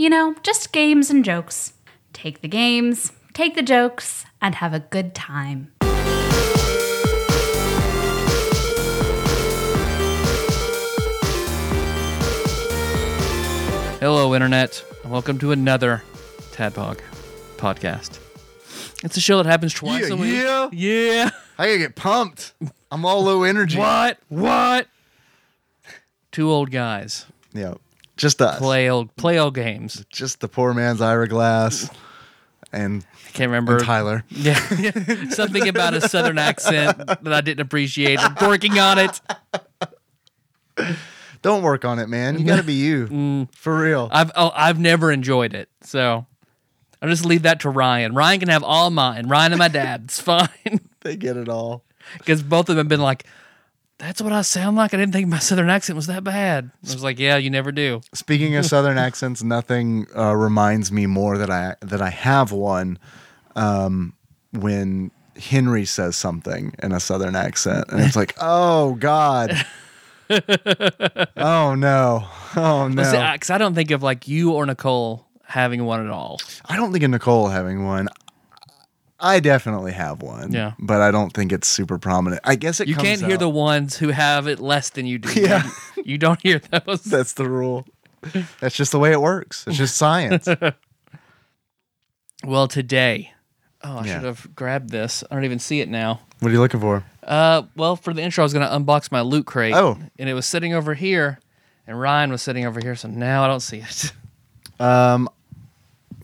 You know, just games and jokes. Take the games, take the jokes, and have a good time. Hello, Internet, and welcome to another Tadpog podcast. It's a show that happens twice Yeah, a week. yeah. Yeah. I gotta get pumped. I'm all low energy. What? What? Two old guys Yeah, just us. play old play old games. Just the poor man's Ira Glass and, I can't remember. Tyler. Yeah, something about a southern accent that I didn't appreciate. I'm working on it. Don't work on it, man. You gotta be you. Mm. For real. I've oh, I've never enjoyed it, so I'll just leave that to Ryan. Ryan can have all mine. Ryan and my dad. It's fine they get it all. because both of them have been like, "That's what I sound like." I didn't think my southern accent was that bad. I was like, "Yeah, you never do." Speaking of Southern accents, nothing uh, reminds me more that I that I have one um, when Henry says something in a Southern accent, and it's like, oh God, oh no, oh no. Because I don't think of like you or Nicole having one at all. I don't think of Nicole having one. I definitely have one. Yeah. But I don't think it's super prominent. I guess it You can't hear out- the ones who have it less than you do. Yeah. You, you don't hear those. That's the rule. That's just the way it works. It's just science. Well, today, oh, I Yeah. should have grabbed this. I don't even see it now. what are you looking for? Uh, well, for the intro, I was going to unbox my loot crate. Oh. and it was sitting over here, and Ryan was sitting over here. So now I don't see it. Um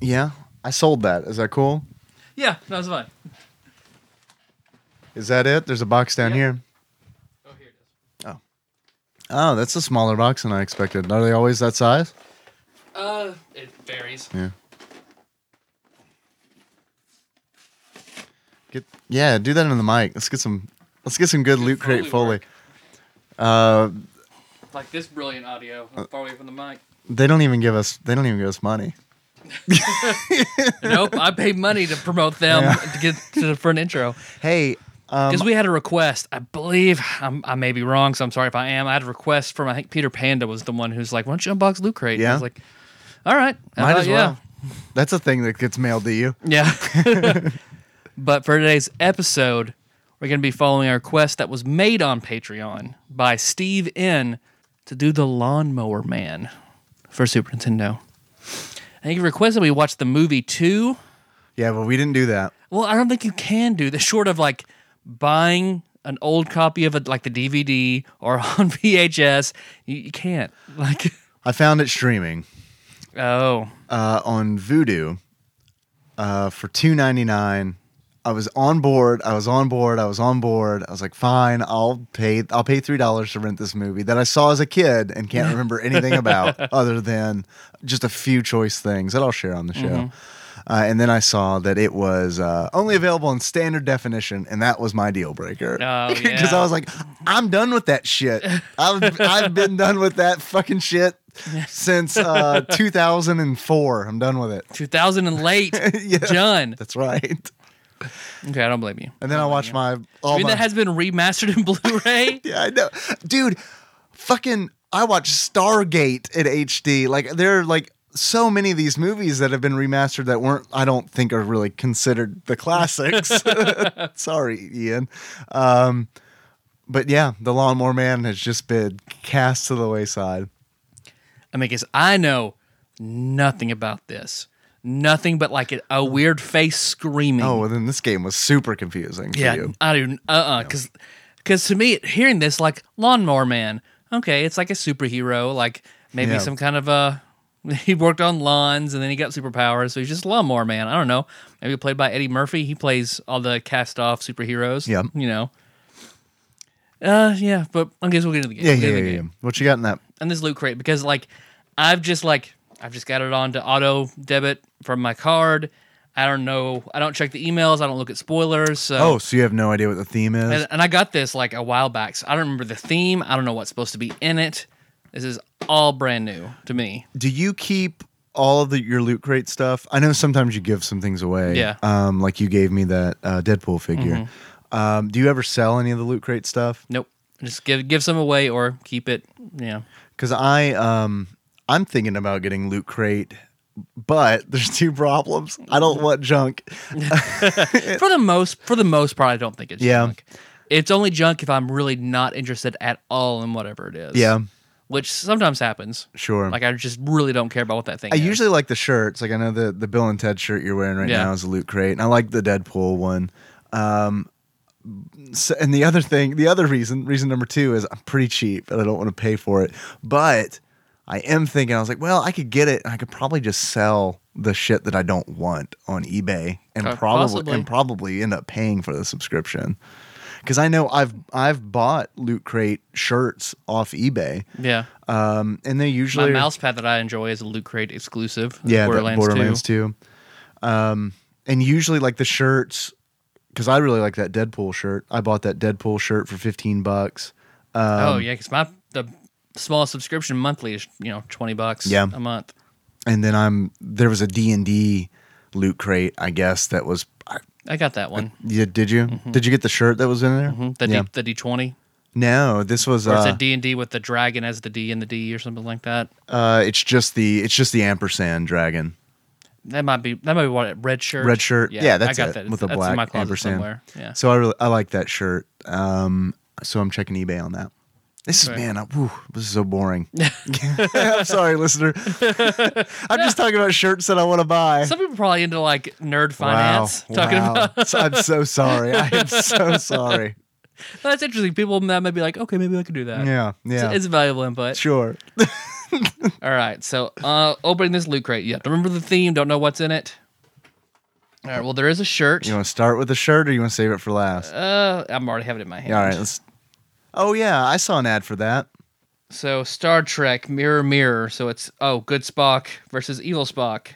yeah, I sold that. Is that cool? Yeah, that was fine. Is that it? There's a box down here. Oh, here it is. Oh, Oh, that's a smaller box than I expected. Are they always that size? Uh, it varies. Yeah. Get yeah, do that in the mic. Let's get some let's get some good loot crate Foley foley. Uh Like this brilliant audio, I'm far away from the mic. they don't even give us they don't even give us money. nope, I paid money to promote them Yeah. to get to for an intro. Hey, um, Because we had a request, I believe I'm, I may be wrong, so I'm sorry if I am. I had a request from I think Peter Panda was the one who's like, "Why don't you unbox Loot Crate?" And I Yeah. was like, "All right, might about as yeah. well. That's a thing that gets mailed to you. Yeah. but for today's episode, we're going to be following a request that was made on Patreon by Steve N to do the Lawnmower Man for Super Nintendo. And he requested we watch the movie too. Yeah, but we didn't do that. Well, I don't think you can do this short of like buying an old copy of it, like the DVD or on VHS. You, you can't. Like, I found it streaming oh, uh, on Vudu uh, for two ninety nine. I was on board. I was on board. I was on board. I was like, fine, I'll pay. I'll pay three dollars to rent this movie that I saw as a kid and can't remember anything about other than just a few choice things that I'll share on the show. Mm-hmm. Uh, and then I saw that it was uh, only available in standard definition, and that was my deal breaker. Oh, Because yeah. I was like, I'm done with that shit. I've I've been done with that fucking shit since uh, 2004. I'm done with it. 2000 and late. Yeah. Done. That's right. Okay, I don't blame you. And then I watched my. I mean, my that has been remastered in Blu-ray. yeah, I know, dude. Fucking, I watched Stargate at HD. Like there are like so many of these movies that have been remastered that weren't. I don't think are really considered the classics. Sorry, Ian. Um, but yeah, the Lawnmower Man has just been cast to the wayside. I mean, because I know nothing about this. Nothing but like a, a weird face screaming. Oh, well, then this game was super confusing for yeah. you. I do. Uh. uh Because, because to me, hearing this like Lawnmower Man. Okay, it's like a superhero. Like maybe Yeah. some kind of a. He worked on lawns and then he got superpowers, so he's just a lawnmower man. I don't know. Maybe played by Eddie Murphy. He plays all the cast off superheroes. Yeah, You know. Uh, yeah, but I guess we'll get into the game. Yeah, We'll yeah, yeah, the yeah. What you got in that? And this loot crate because like I've just like I've just got it on to auto debit from my card. I don't know. I don't check the emails. I don't look at spoilers. So. Oh, so you have no idea what the theme is? And, and I got this like a while back. So I don't remember the theme. I don't know what's supposed to be in it. This is all brand new to me. Do you keep all of the, your loot crate stuff? I know sometimes you give some things away. Yeah. Um, like you gave me that uh, Deadpool figure. Mm-hmm. Um, do you ever sell any of the loot crate stuff? Nope. Just give give some away or keep it. Yeah. Because I um I'm thinking about getting loot crate, but there's two problems. I don't want junk. for the most for the most part, I don't think it's Yeah. junk. It's only junk if I'm really not interested at all in whatever it is. Yeah, Which sometimes happens. sure. Like I just really don't care about what that thing I is. usually like the shirts. Like I know the the Bill and Ted shirt you're wearing right Yeah. now is a loot crate, and I like the Deadpool one. Um, so, and the other thing, the other reason, reason number two is I'm pretty cheap and I don't want to pay for it. But I am thinking, I was like, well, I could get it, I could probably just sell the shit that I don't want on eBay, and Uh, probably possibly. and probably end up paying for the subscription. Because I know I've I've bought loot crate shirts off eBay, Yeah. um, and they usually My mouse pad that I enjoy is a Loot Crate exclusive. yeah, Borderlands, Borderlands, Borderlands 2. 2. Um, and usually like the shirts, because I really like that Deadpool shirt. I bought that Deadpool shirt for fifteen bucks. Um, oh yeah, because my the smallest subscription monthly is you know twenty bucks. Yeah. a month. and then I'm there was a D and D loot crate, I guess that was. I- I got that one. Yeah, did you? Did you get the shirt that was in there? Mhm. The yeah. D the D twenty. No, this was. Or it's Uh, a D and D with the dragon as the D and the D or something like that. uh, it's just the it's just the ampersand dragon. That might be that might be what red shirt. Red shirt. Yeah, that's I got it, that with the that's black in my closet ampersand. somewhere. Yeah. So I really I like that shirt. Um, so I'm checking eBay on that. This is Okay. man, I, whew, this is so boring. I'm sorry, listener. I'm just talking about shirts that I want to buy. Some people are probably into like nerd finance. Wow, Talking wow. about I'm so sorry. I am so sorry. that's interesting. People that might be like, okay, maybe I could do that. Yeah, It's, yeah. it's valuable input. sure. All right, so uh, opening this loot crate. Yeah, remember the theme. Don't know what's in it. All right. Well, there is a shirt. You want to start with the shirt, or you want to save it for last? Uh, I'm already having it in my hand. All right. Let's. Oh yeah, I saw an ad for that. So Star Trek Mirror Mirror. So it's oh good Spock versus evil Spock.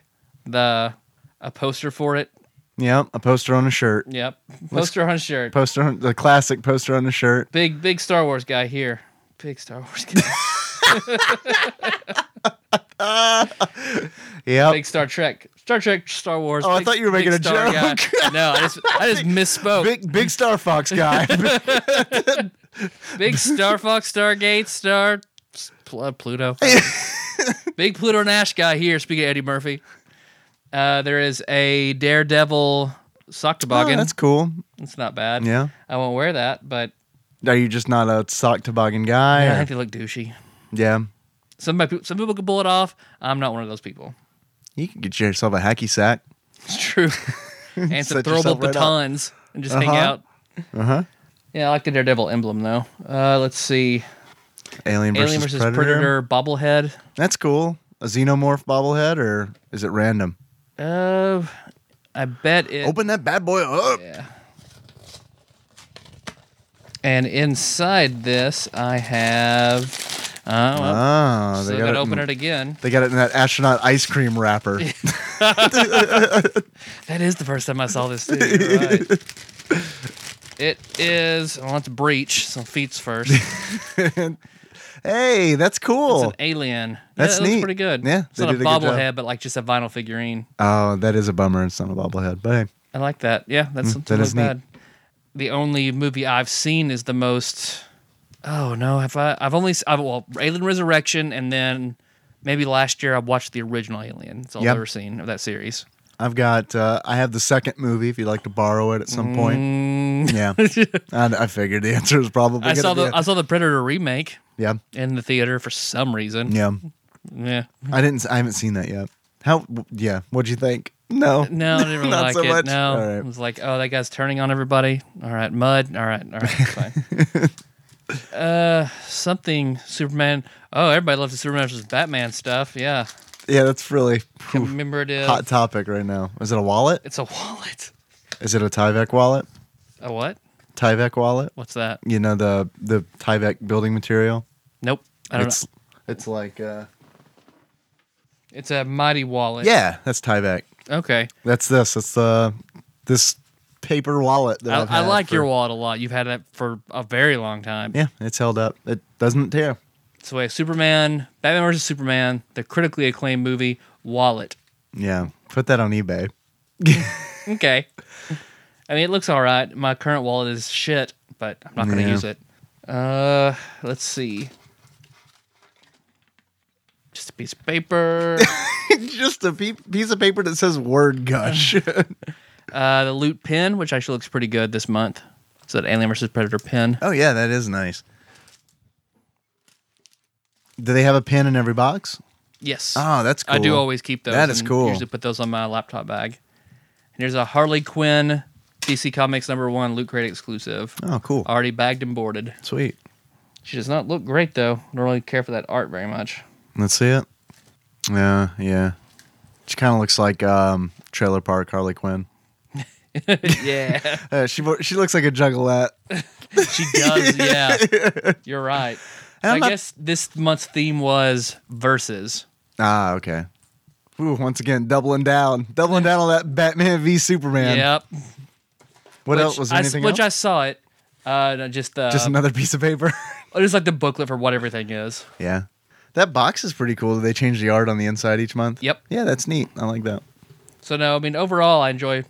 The a poster for it. Yep, a poster on a shirt. Yep. Poster on a shirt. Poster, on, the classic poster on a shirt. Big big Star Wars guy here. Big Star Wars guy. Yep. big Star Trek. Star Trek. Star Wars. Oh, I thought you were making a guy. joke. No, I just I just misspoke. Big, Big big Star Fox guy. Star Fox, Stargate, Star Pl- uh, Pluto. big Pluto Nash guy here. Speaking of Eddie Murphy, uh, there is a Daredevil sock oh, toboggan. that's cool. It's not bad. Yeah. I won't wear that, but Are you just not a sock toboggan guy? Yeah, I think they look douchey. Yeah. Some my- some people can pull it off. I'm not one of those people. You can get yourself a hacky sack. It's true. and some throwable right up. batons and just hang Uh-huh. out. Uh huh. Yeah, I like the Daredevil emblem though. Uh, let's see. Alien versus, Alien versus Predator. Predator. bobblehead. That's cool. A xenomorph bobblehead, or is it random? Uh, I bet it. Open that bad boy up. Yeah. And inside this, I have. Oh, well, Ah, they I got, gotta it open in, it again. they got it in that astronaut ice cream wrapper. That is the first time I saw this too. Right. it is. Well, it's breach. Some feats first. hey, that's cool. It's an alien. That's yeah, it looks neat. pretty good. Yeah, it's not a bobblehead, but like just a vinyl figurine. oh, that is a bummer. It's not a bobblehead, but hey, I like that. Yeah, that's Mm, something that is neat. bad. The only movie I've seen is the most. Oh no, have I? I've only I've, well Alien Resurrection, and then maybe last year I watched the original Alien. It's all Yep. I've ever seen of that series. I've got. Uh, I have the second movie. If you'd like to borrow it at some point, Mm, yeah. I, I figured the answer is probably. I gonna saw be the I saw the Predator remake yeah, in the theater for some reason. yeah. Yeah. I didn't. I haven't seen that yet. How? Yeah. What'd you think? No. No, I didn't really Not like so it. much? No, All right. it was like, oh, that guy's turning on everybody. All right, mud. All right, all right, fine. uh, something Superman. Oh, everybody loves the Superman versus Batman stuff. Yeah, Yeah, that's really whew, commemorative. hot topic right now. Is it a wallet? It's a wallet. Is it a Tyvek wallet? A what? Tyvek wallet? What's that? You know the the Tyvek building material. Nope. I don't It's it's like uh It's a mighty wallet. Yeah, that's Tyvek. Okay. That's this. It's uh this paper wallet that I, I like for- your wallet a lot. You've had it for a very long time. Yeah, it's held up. It doesn't tear. So we have Superman, Batman vs Superman, the critically acclaimed movie Wallet. Yeah, put that on eBay. Okay. I mean, it looks all right. My current wallet is shit, but I'm not going to Yeah. use it. Uh, let's see. Just a piece of paper. Just a pe- piece of paper that says "word gush." uh, the loot pin, which actually looks pretty good this month. It's that Alien vs Predator pin. oh yeah, that is nice. Do they have a pin in every box? Yes. Oh, that's cool. I do always keep those. That is cool. Usually put those on my laptop bag. And here's a Harley Quinn DC Comics number one Loot Crate exclusive. Oh, cool. Already bagged and boarded. Sweet. She does not look great though. I Don't really care for that art very much. Let's see it. Yeah, yeah. She kind of looks like um, Trailer Park Harley Quinn. yeah, Uh, she she looks like a juggalette. she does. Yeah, you're right. And I not- guess this month's theme was verses. Ah, okay. Ooh, once again, doubling down, doubling down on that Batman v Superman. Yep. What which else was there I, anything Which else? I saw it. Uh, no, just uh, Just another piece of paper. just like the booklet for what everything is. yeah, that box is pretty cool. They change the art on the inside each month. Yep. Yeah, that's neat. I like that. So no, I mean overall, I enjoy.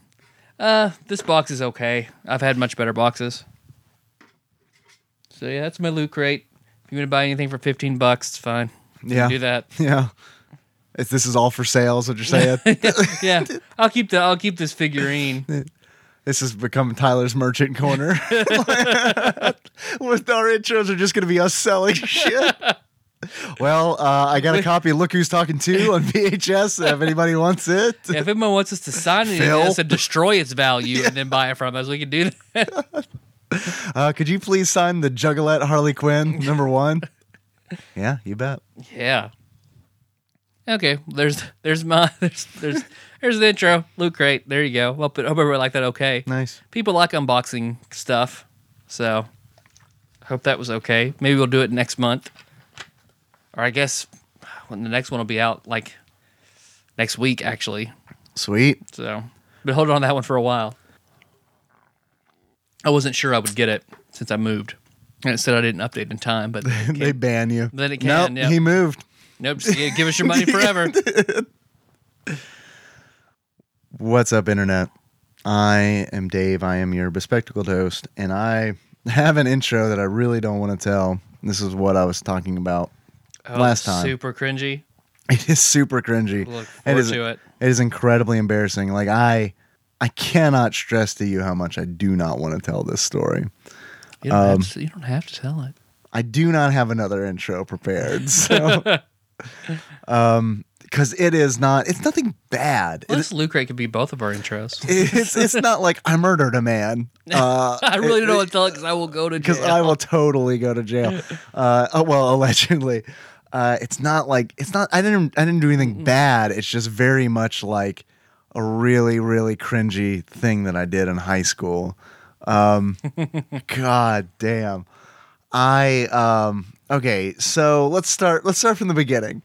Uh, this box is okay. I've had much better boxes. So yeah, that's my loot crate. If you want to buy anything for fifteen bucks, it's fine. You Yeah. can do that. Yeah. If this is all for sale, is what you're saying. yeah, I'll keep the I'll keep this figurine. this has become Tyler's merchant corner. With our intros are just going to be us selling shit. Well, uh, I got a copy of Look Who's Talking Too on VHS. If anybody wants it, Yeah, if anyone wants us to sign it, Phil. us and destroy its value and then buy it from us, we can do that. uh, could you please sign the Juggalette Harley Quinn number one? Yeah, you bet. yeah. Okay, there's there's my there's there's there's the intro. Loot crate. There you go. Hope, hope everybody like that. Okay. Nice. people like unboxing stuff, so hope that was okay. Maybe we'll do it next month, or I guess when the next one will be out, like next week, actually. Sweet. So, been holding on to that one for a while. I wasn't sure I would get it since I moved, and it said I didn't update in time, but it They ban you. Then it Nope, can, yep. he moved. nope, just give us your money forever. What's up, Internet? I am Dave. I am your bespectacled host, and I have an intro that I really don't want to tell. This is what I was talking about Oh, last time. super cringy. It is super cringy. Look forward is, to it. it is incredibly embarrassing. Like I, I cannot stress to you how much I do not want to tell this story. You don't, Um, have, to, you don't have to tell it. I do not have another intro prepared. So, um, because it is not. It's nothing bad. Well, this loot crate could be both of our intros. it's it's not like I murdered a man. Uh, I really don't want to tell it because I will go to jail. because I will totally go to jail. Uh, oh, well, allegedly, uh, it's not like it's not. I didn't. I didn't do anything bad. It's just very much like a really, really cringy thing that I did in high school. Um, God damn. I um. Okay, so let's start. Let's start from the beginning.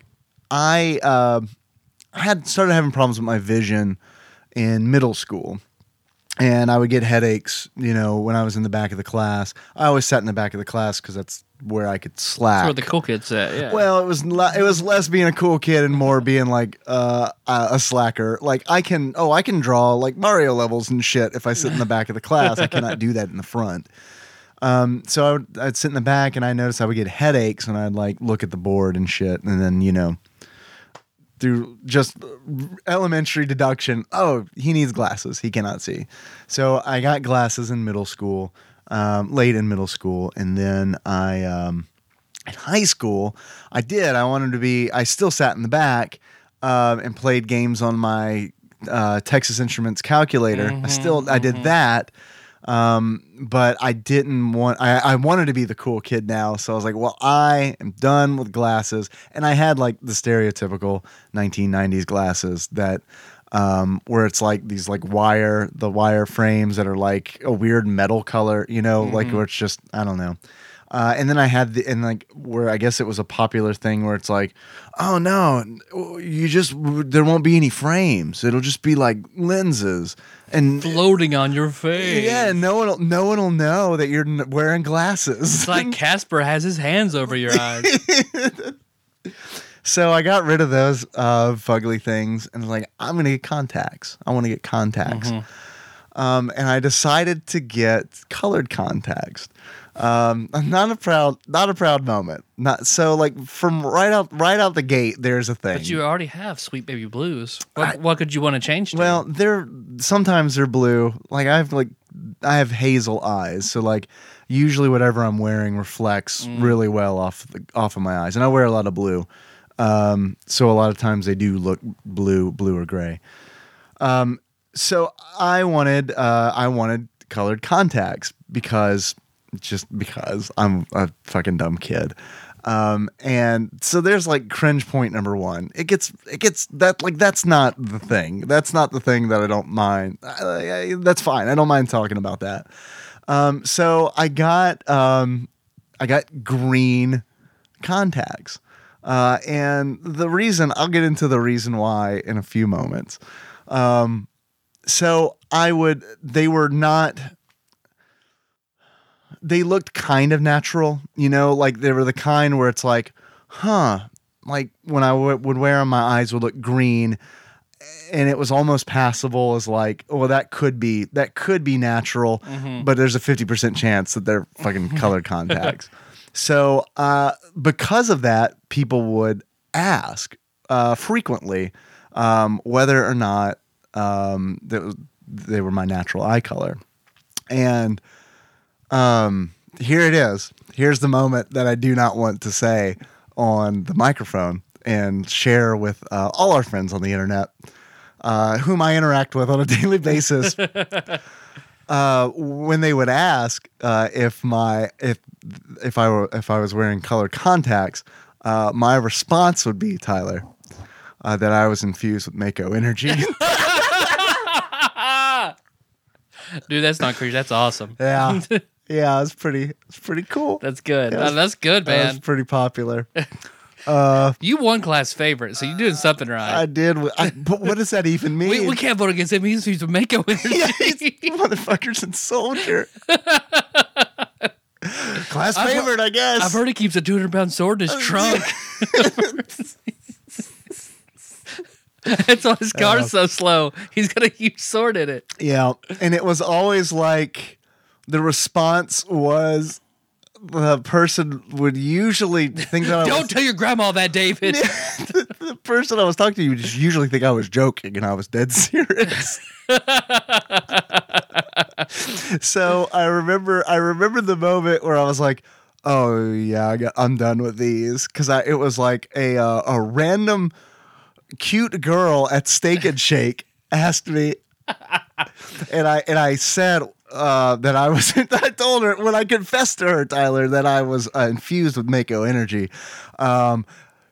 I um had started having problems with my vision in middle school and I would get headaches, you know, when I was in the back of the class. I always sat in the back of the class because that's where I could slack. That's where the cool kids at. Yeah. well, it was le- it was less being a cool kid and more being like uh, a slacker. Like I can oh I can draw like Mario levels and shit if I sit in the back of the class. I cannot do that in the front. Um, so I would, I'd sit in the back and I noticed I would get headaches and I'd like look at the board and shit and then you know through just elementary deduction, oh, he needs glasses. He cannot see. So I got glasses in middle school, um, late in middle school. And then I, um, in high school, I did. I wanted to be, I still sat in the back um, and played games on my uh, Texas Instruments calculator. I still, I did that. Um, but I didn't want, I, I wanted to be the cool kid now. So I was like, well, I am done with glasses. And I had like the stereotypical 1990s glasses that, um, where it's like these like wire, the wire frames that are like a weird metal color, you know, like where it's just, I don't know. Uh, and then I had the and like where I guess it was a popular thing where it's like, oh no, you just there won't be any frames. It'll just be like lenses and Floating on your face. yeah, no one no one will know that you're wearing glasses. It's like Casper has his hands over your eyes. So I got rid of those uh, fugly things and was like, I'm gonna get contacts. I want to get contacts. Um, and I decided to get colored contacts. Um, not a proud, not a proud moment. Not so like from right out, right out the gate. There's a thing. But you already have Sweet Baby Blues. What, what could you want to change to? Well, they're sometimes they're blue. Like I have like I have hazel eyes, so like usually whatever I'm wearing reflects really well off the off of my eyes, and I wear a lot of blue. Um, so a lot of times they do look blue, blue or gray. Um, so I wanted uh, I wanted colored contacts because just because I'm a fucking dumb kid. Um, and so there's like cringe point number one. It gets it gets that like that's not the thing. That's not the thing that I don't mind. I- I- that's fine. I don't mind talking about that. Um, so I got um, I got green contacts. Uh, and the reason I'll get into the reason why in a few moments. Um, so I would they were not they looked kind of natural, you know, like they were the kind where it's like, huh, like when I w- would wear them, my eyes would look green, and it was almost passable as like, well, that could be that could be natural, but there's a fifty percent chance that they're fucking colored contacts. So uh, because of that, people would ask uh, frequently um, whether or not um, they were my natural eye color, and um, here it is. Here's the moment that I do not want to say on the microphone and share with uh, all our friends on the internet, uh, whom I interact with on a daily basis. uh, when they would ask uh, if my if if I were if I was wearing colored contacts, uh, my response would be Tyler uh, that I was infused with Mako energy. Dude, that's not cringe. That's awesome. yeah, yeah, it's pretty it's pretty cool. That's good. Yeah, Uh, that's good, man. pretty popular. Uh, you won class favorite, so you're doing something right. I did. I, but what does that even mean? we, we can't vote against him. He's he's a Mako energy. yeah, he's motherfuckers and soldier. Class I've- favorite, I guess. I've heard he keeps a 200 pound sword in his trunk. That's why his car's uh, so slow. He's got a huge sword in it. Yeah, and it was always like the response was the person would usually think that I Don't was tell your grandma that, David. the person I was talking to you would just usually think I was joking and I was dead serious. so I remember I remember the moment where I was like, "Oh yeah, I got, I'm done with these," because I it was like a uh, a random cute girl at Steak and Shake asked me, and I and I said uh, that I was. I told her when I confessed to her, Tyler, that I was uh, infused with Mako energy. Um,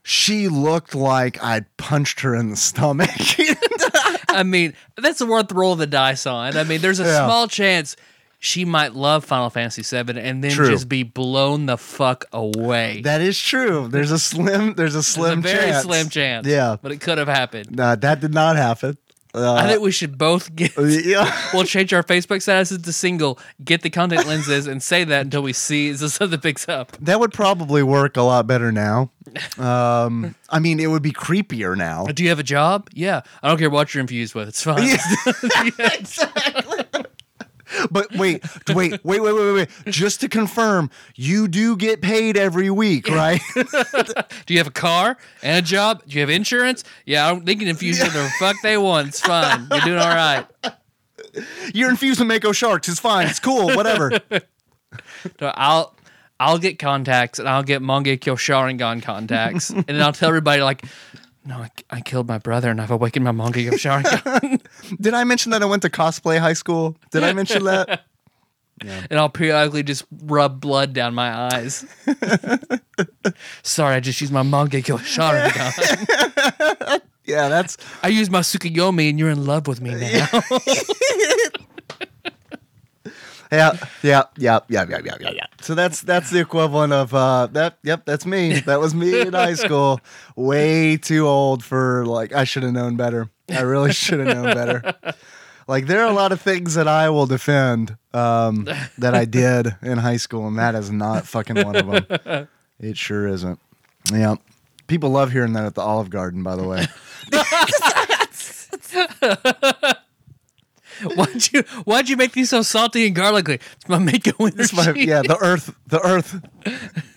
she looked like I'd punched her in the stomach. I mean, that's worth the roll of the dice on. I mean, there's a Yeah. small chance she might love Final Fantasy VII and then True. just be blown the fuck away. that is true. There's a slim. There's a There's slim. a very chance. slim chance. Yeah. But it could have happened. Uh, that did not happen. Uh, I think we should both get. yeah. We'll change our Facebook statuses to single, get the contact lenses, and say that until we see so something picks up. That would probably work a lot better now. Um, I mean, it would be creepier now. Do you have a job? Yeah. I don't care what you're infused with. It's fine. But wait, wait, wait, wait, wait, wait, wait. Just to confirm, you do get paid every week, right? Do you have a car and a job? Do you have insurance? Yeah, I don't, they can infuse you whatever the fuck they want. It's fine. You're doing all right. You're infused with Mako sharks. It's fine. It's cool. Whatever. So I'll I'll get contacts and I'll get Mangekyo Sharingan contacts, and then I'll tell everybody like, no, I, I killed my brother and I've awakened my Mangekyo Sharingan, Did I mention that I went to cosplay high school? Did I mention that? and I'll periodically just rub blood down my eyes. Sorry, I just used my Mangekyo Sharingan. Yeah, that's I used my Tsukuyomi, and you're in love with me now. Yeah, yeah, yeah, yeah, yeah, yeah, yeah, yeah. So that's that's the equivalent of uh, that. Yep, that's me. That was me in high school. Way too old for like. I should have known better. I really should have known better. Like there are a lot of things that I will defend um, that I did in high school, and that is not fucking one of them. It sure isn't. Yeah, people love hearing that at the Olive Garden. By the way, Why'd you Why'd you make these so salty and garlicky? It's my Mako energy. My- yeah, the Earth, the Earth,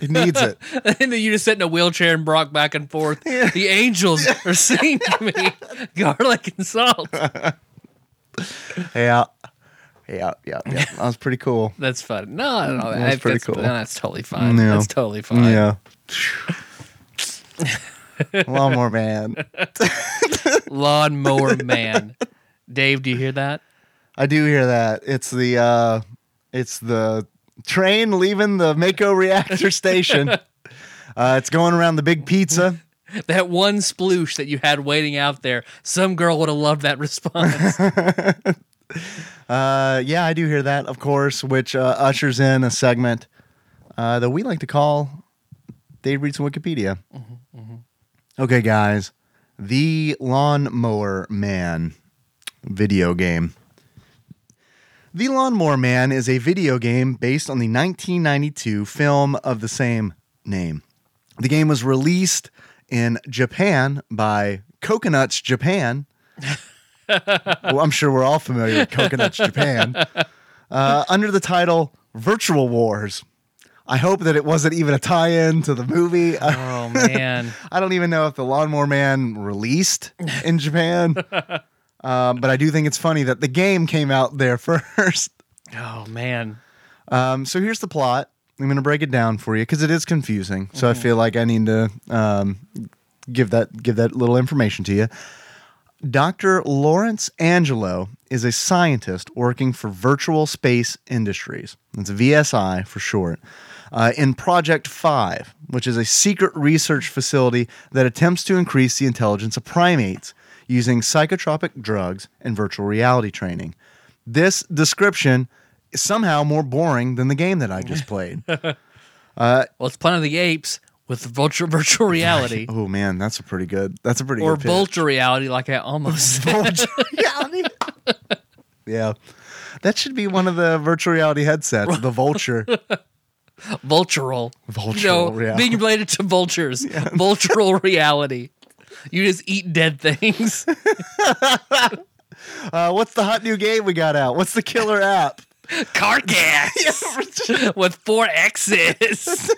it needs it. and then you just sit in a wheelchair and rock back and forth. The angels are singing to me garlic and salt. Yeah, yeah, yeah, yeah. That was pretty cool. That's fun. No, no, That's pretty that's, cool. no, that's totally fine. Yeah. That's totally fine. Yeah. Lawnmower man. Lawnmower man. Dave, do you hear that? I do hear that. It's the uh it's the train leaving the Mako reactor station. Uh, it's going around the big pizza. That one sploosh that you had waiting out there. Some girl would have loved that response. Uh, yeah, I do hear that, of course, which uh, ushers in a segment uh, that we like to call Dave Reads Wikipedia. Okay, guys, the Lawnmower Man video game. The Lawnmower Man is a video game based on the 1992 film of the same name. The game was released in Japan by Coconuts Japan. well, I'm sure we're all familiar with Coconuts Japan. Uh, under the title Virtual Wars. I hope that it wasn't even a tie in to the movie. oh man. I don't even know if the Lawnmower Man released in Japan. Um, but I do think it's funny that the game came out there first. Oh man. Um, so here's the plot. I'm going to break it down for you because it is confusing. So I feel like I need to um, give that give that little information to you. Dr. Lawrence Angelo is a scientist working for Virtual Space Industries. It's VSI for short. Uh, in Project 5, which is a secret research facility that attempts to increase the intelligence of primates using psychotropic drugs and virtual reality training. This description is somehow more boring than the game that I just played. Uh, well, it's Planet of the Apes with virtual virtual reality. oh man, that's a pretty good. That's a pretty or good vulture reality, like I almost said. Vulture reality. yeah. That should be one of the virtual reality headsets, the Vulture. Vultural. Vultural You know, reality. being related to vultures. Vultural reality. You just eat dead things. Uh, what's the hot new game we got out? What's the killer app? Carcass with four X's.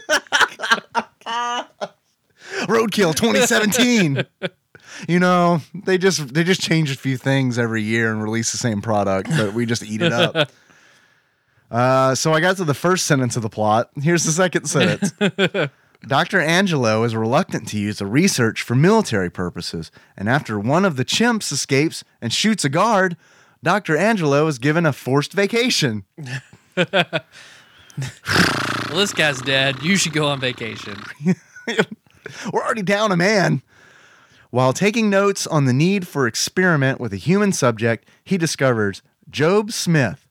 Roadkill 2017. you know, they just they just change a few things every year and release the same product, but we just eat it up. Uh, so I got to the first sentence of the plot. Here's the second sentence. Dr. Angelo is reluctant to use the research for military purposes, and after one of the chimps escapes and shoots a guard, Dr. Angelo is given a forced vacation. Well, this guy's dead. You should go on vacation. We're already down a man. While taking notes on the need for experiment with a human subject, he discovers Jobe Smith.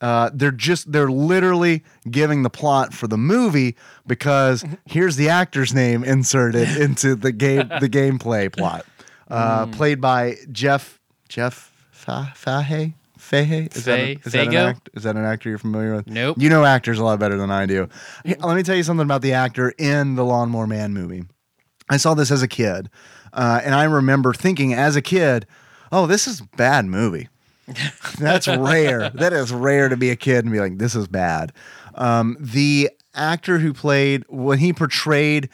Uh, they're just they're literally giving the plot for the movie because here's the actor's name inserted into the game the gameplay plot. Uh, Played by Jeff Jeff Fa- Fahey Fahey is, that, a- is that an act, is that an actor you're familiar with? Nope. You know actors a lot better than I do. Here, let me tell you something about the actor in the Lawnmower Man movie. I saw this as a kid, uh, and I remember thinking as a kid, "Oh, this is a bad movie." That's rare. That is rare to be a kid and be like, "This is bad." Um, the actor who played when he portrayed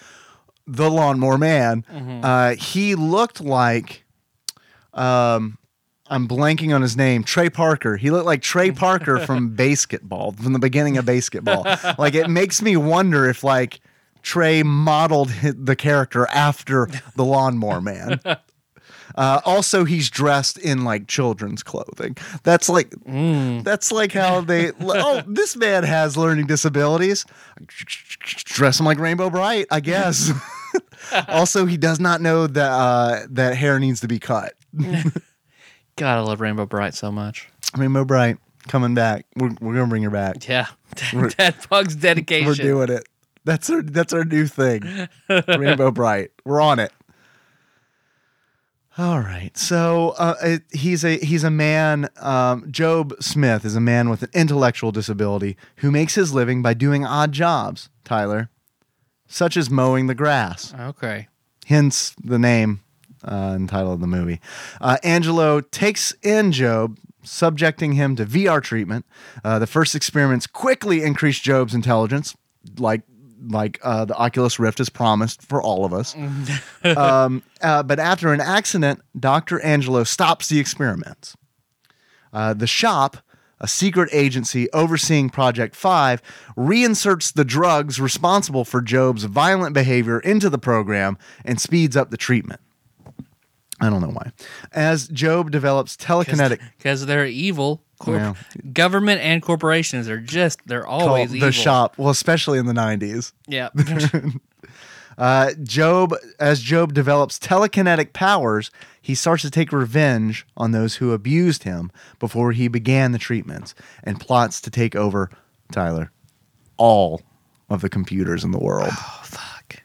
the Lawnmower Man, uh, he looked like. Um, I'm blanking on his name. Trey Parker. He looked like Trey Parker from BASEketball, from the beginning of BASEketball. like it makes me wonder if like Trey modeled the character after the Lawnmower Man. Uh, also, he's dressed in like children's clothing. That's like that's like how they. Oh, this man has learning disabilities. Dress him like Rainbow Brite, I guess. also, he does not know that uh, that hair needs to be cut. God, I love Rainbow Brite so much. Rainbow Brite. coming back. We're, we're gonna bring her back. Yeah. Tadpog's dedication. We're doing it. That's our that's our new thing. Rainbow Brite. We're on it. All right. So uh, he's a he's a man. Um, Jobe Smith is a man with an intellectual disability who makes his living by doing odd jobs. Tyler, such as mowing the grass. Okay. Hence the name uh, and title of the movie. Uh, Angelo takes in Jobe, subjecting him to VR treatment. Uh, the first experiments quickly increase Jobe's intelligence, like like uh, the Oculus Rift has promised for all of us. um, uh, but after an accident, Dr. Angelo stops the experiments. Uh, the shop, a secret agency overseeing Project 5, reinserts the drugs responsible for Jobe's violent behavior into the program and speeds up the treatment. I don't know why. As Jobe develops telekinetic Because they're evil. Corp- Yeah. Government and corporations are just, they're always the evil. shop, well, especially in the 90s. Yeah. Uh, Jobe, as Jobe develops telekinetic powers, he starts to take revenge on those who abused him before he began the treatments and plots to take over, Tyler, all of the computers in the world. oh, fuck.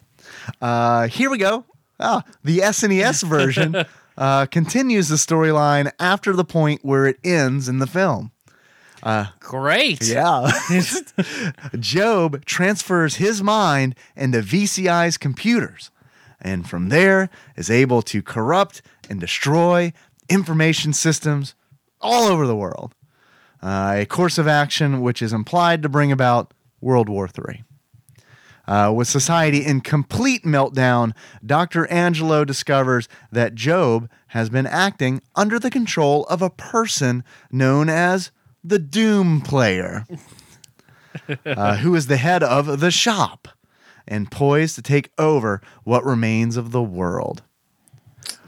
Uh, here we go. Ah, the SNES version uh, continues the storyline after the point where it ends in the film. Great. Yeah. Jobe transfers his mind into VSI's computers and from there is able to corrupt and destroy information systems all over the world. Uh, a course of action which is implied to bring about World War III. Uh, with society in complete meltdown, Dr. Angelo discovers that Jobe has been acting under the control of a person known as the Doom Player, uh, who is the head of the shop and poised to take over what remains of the world.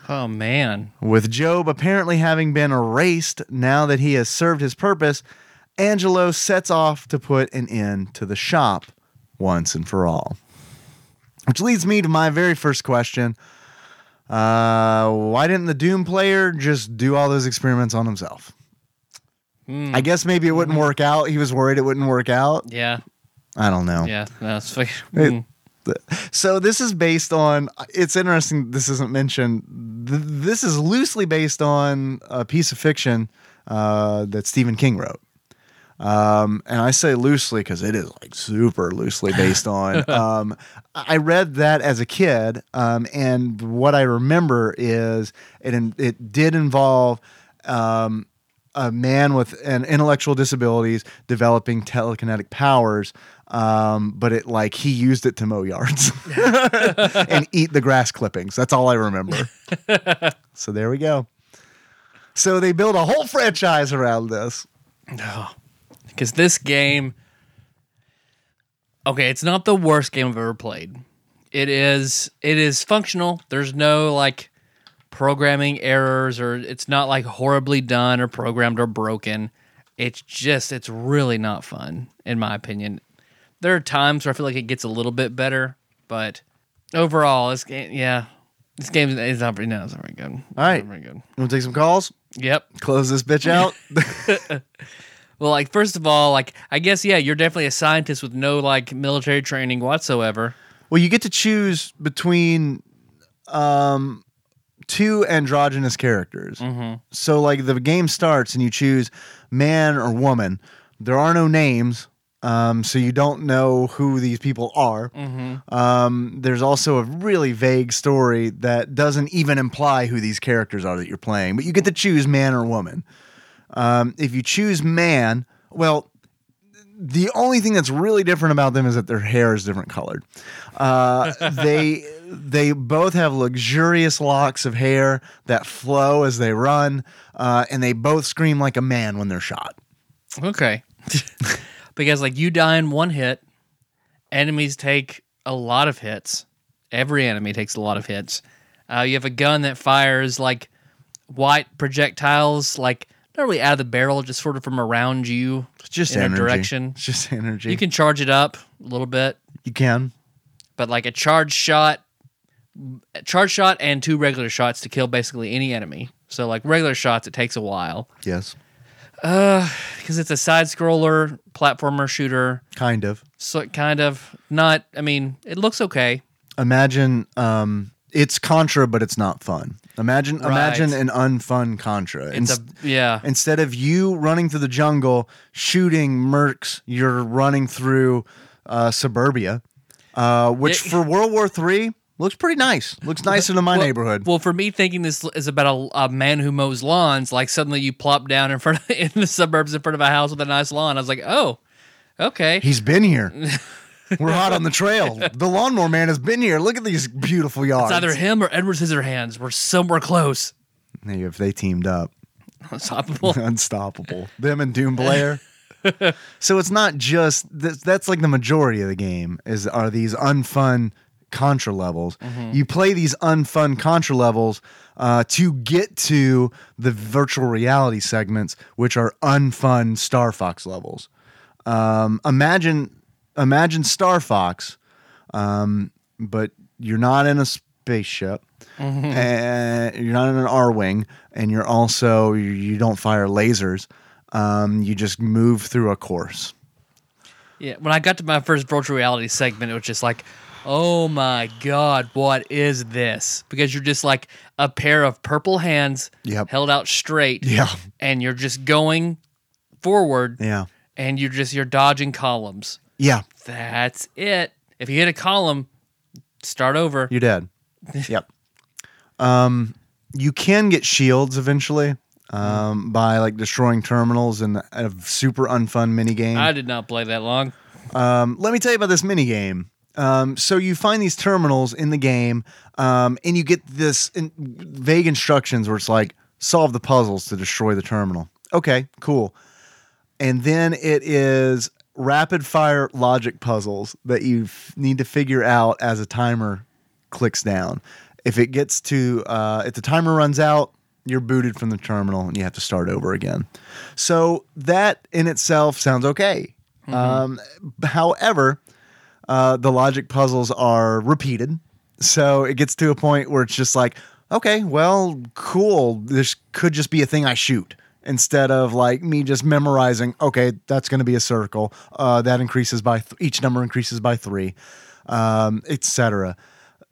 Oh, man. With Jobe apparently having been erased now that he has served his purpose, Angelo sets off to put an end to the shop once and for all. Which leads me to my very first question. Uh, why didn't the Doom player just do all those experiments on himself? I guess maybe it wouldn't work out. He was worried it wouldn't work out. Yeah. I don't know. Yeah. That's fucking. It- So this is based on. It's interesting. This isn't mentioned. This is loosely based on a piece of fiction uh, that Stephen King wrote. Um, and I say loosely because it is like super loosely based on. Um, I read that as a kid, um, and what I remember is it it did involve um, a man with an intellectual disabilities developing telekinetic powers. Um, but it like he used it to mow yards and eat the grass clippings. That's all I remember. so there we go. So they build a whole franchise around this. Because this game, okay, it's not the worst game I've ever played. It is. It is functional. There's no like programming errors, or it's not like horribly done or programmed or broken. It's just. It's really not fun, in my opinion. There are times where I feel like it gets a little bit better, but overall, this game, yeah, this game is not very. No, it's not very good. All right. not very good. You want to take some calls? Yep. Close this bitch out. Well, like first of all, like I guess yeah, you're definitely a scientist with no like military training whatsoever. well, you get to choose between um, two androgynous characters. So, like, the game starts and you choose man or woman. There are no names, um, so you don't know who these people are. Um, there's also a really vague story that doesn't even imply who these characters are that you're playing, but you get to choose man or woman. Um, if you choose man, well, the only thing that's really different about them is that their hair is different colored. Uh, they they both have luxurious locks of hair that flow as they run, uh, and they both scream like a man when they're shot. Okay. because like you die in one hit, enemies take a lot of hits. Every enemy takes a lot of hits. Uh, you have a gun that fires like white projectiles, like not really out of the barrel, just sort of from around you. It's just In a energy. direction. It's just energy. You can charge it up a little bit, you can. but like a charge shot, a charge shot and two regular shots to kill basically any enemy. So like regular shots, it takes a while. Yes. because it's a side scroller platformer shooter. Kind of. So kind of not. I mean, it looks okay. Imagine um, it's Contra, but it's not fun. Imagine imagine an unfun Contra. It's Inst- a yeah. Instead of you running through the jungle shooting mercs, you're running through uh, suburbia, uh, which It- for World War Three looks pretty nice. Looks nicer than my Well- neighborhood. Well, for me, thinking this is about a, a man who mows lawns, like suddenly you plop down in front of, in the suburbs in front of a house with a nice lawn. I was like, oh, okay. He's been here. We're hot on the trail. The lawnmower man has been here. Look at these beautiful yards. It's either him or Edward Scissorhands. We're somewhere close. If they teamed up. Unstoppable. unstoppable. Them and Doom player. so it's not just that's, that's like the majority of the game is are these unfun contra levels. You play these unfun contra levels uh, to get to the virtual reality segments, which are unfun Star Fox levels. Um, imagine imagine Star Fox, um, but you're not in a spaceship. And you're not in an Arwing, and you're also you, you don't fire lasers. Um, you just move through a course. Yeah, when I got to my first virtual reality segment, it was just like, oh my god, what is this? Because you're just like a pair of purple hands Yep. held out straight, Yeah, and you're just going forward, yeah, and you're just you're dodging columns. Yeah. That's it. If you hit a column, start over. You're dead. yep. Um, you can get shields eventually um, by like destroying terminals and a super unfun mini game. I did not play that long. Um, let me tell you about this mini game. Um, so you find these terminals in the game, um, and you get this in, vague instructions where it's like solve the puzzles to destroy the terminal. Okay, cool. And then it is rapid fire logic puzzles that you f- need to figure out as a timer clicks down. If it gets to uh, if the timer runs out, you're booted from the terminal and you have to start over again. So that in itself sounds okay. Um, however, uh, the logic puzzles are repeated. So it gets to a point where it's just like, okay, well, cool. This could just be a thing I shoot instead of like me just memorizing, okay, that's going to be a circle. Uh, that increases by, th- each number increases by three, um, etc.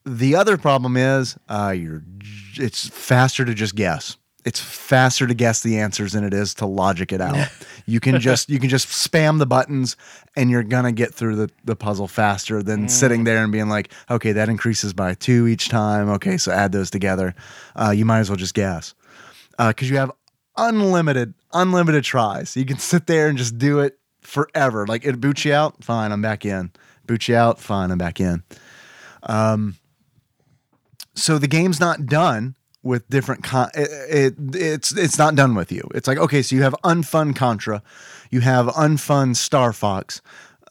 The other problem is uh, you're, j- it's faster to just guess. It's faster to guess the answers than it is to logic it out. you can just you can just spam the buttons and you're gonna get through the, the puzzle faster than sitting there and being like, okay, that increases by two each time. Okay, so add those together. Uh, you might as well just guess because you have unlimited unlimited tries. You can sit there and just do it forever. Like it boots you out, fine, I'm back in. Boots you out, fine, I'm back in. Um, so the game's not done with different con- it, it it's it's not done with you it's like okay so you have unfun contra you have unfun star fox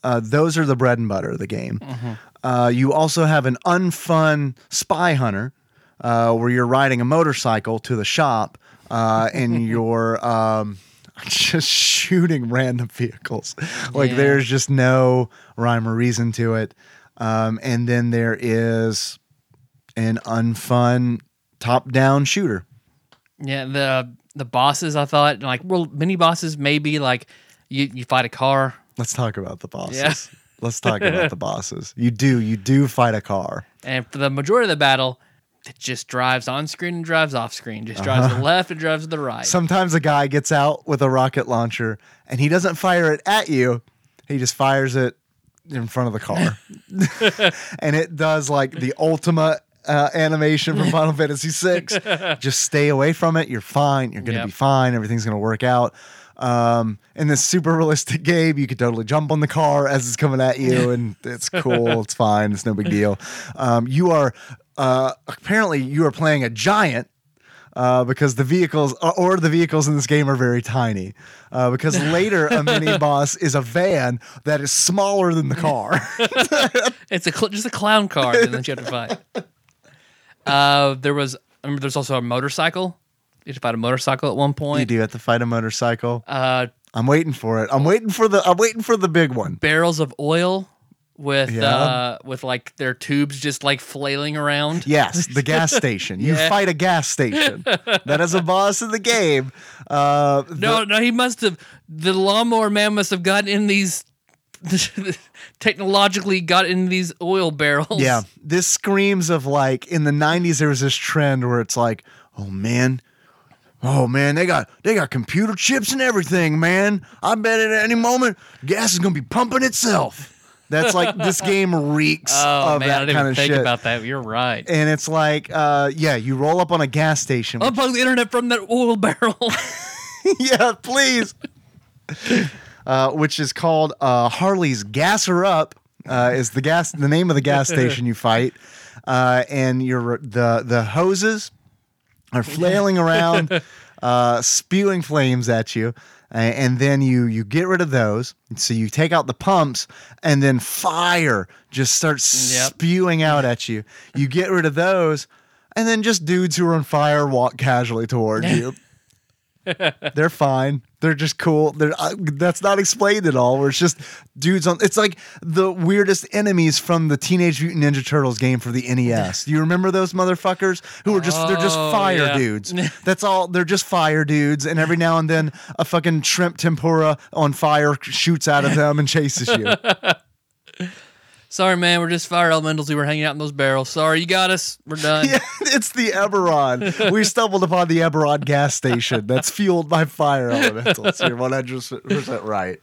uh, those are the bread and butter of the game uh, you also have an unfun spy hunter uh, where you're riding a motorcycle to the shop uh, and you're um, just shooting random vehicles like Yeah. there's just no rhyme or reason to it um, and then there is an unfun top-down shooter. Yeah, the the bosses I thought like well mini bosses maybe like you you fight a car. Let's talk about the bosses. Yeah. Let's talk about the bosses. You do, you do fight a car. And for the majority of the battle, it just drives on screen and drives off screen. Just drives to the left and drives to the right. Sometimes a guy gets out with a rocket launcher and he doesn't fire it at you. He just fires it in front of the car. and it does like the ultimate uh, animation from Final Fantasy VI. Just stay away from it. You're fine. You're going to Yep. be fine. Everything's going to work out. Um, in this super realistic game, you could totally jump on the car as it's coming at you, and it's cool. it's fine. It's no big deal. Um, you are uh, apparently you are playing a giant uh, because the vehicles or- or the vehicles in this game are very tiny. Uh, because later a mini boss is a van that is smaller than the car. It's a cl- just a clown car then you have to fight. Uh, there was I remember there's also a motorcycle. You had to fight a motorcycle at one point. you do have to fight a motorcycle. Uh, I'm waiting for it. I'm waiting for the. I'm waiting for the big one. barrels of oil with Yeah. uh with like their tubes just like flailing around. Yes, the gas station. You Yeah. fight a gas station. that is a boss in the game. Uh, No, no, he must have the lawnmower man must have gotten in these technologically got in these oil barrels. Yeah, this screams of like in the '90s. There was this trend where it's like, oh man, oh man, they got they got computer chips and everything, man. I bet at any moment gas is gonna be pumping itself. That's like this game reeks Oh of man, I that didn't kind even of think shit. about that. You're right. and it's like, uh, yeah, you roll up on a gas station. Unplug the internet from that oil barrel. yeah, please. Uh, which is called uh, Harley's Gasser Up. Uh, is the gas the name of the gas station you fight, uh, and your the the hoses are flailing around, uh, spewing flames at you, and then you you get rid of those. So you take out the pumps, and then fire just starts Yep. spewing out at you. You get rid of those, and then just dudes who are on fire walk casually toward you. They're fine. They're just cool. They're uh, that's not explained at all. Where it's just dudes on. It's like the weirdest enemies from the Teenage Mutant Ninja Turtles game for the NES. Do you remember those motherfuckers who are just they're just Oh, fire yeah. dudes. That's all. They're just fire dudes, and every now and then a fucking shrimp tempura on fire shoots out of them and chases you. Sorry, man. We're just fire elementals We were hanging out in those barrels. Sorry, you got us. We're done. Yeah, it's the Eberron. We stumbled upon the Eberron gas station that's fueled by fire elementals. You're 100% right.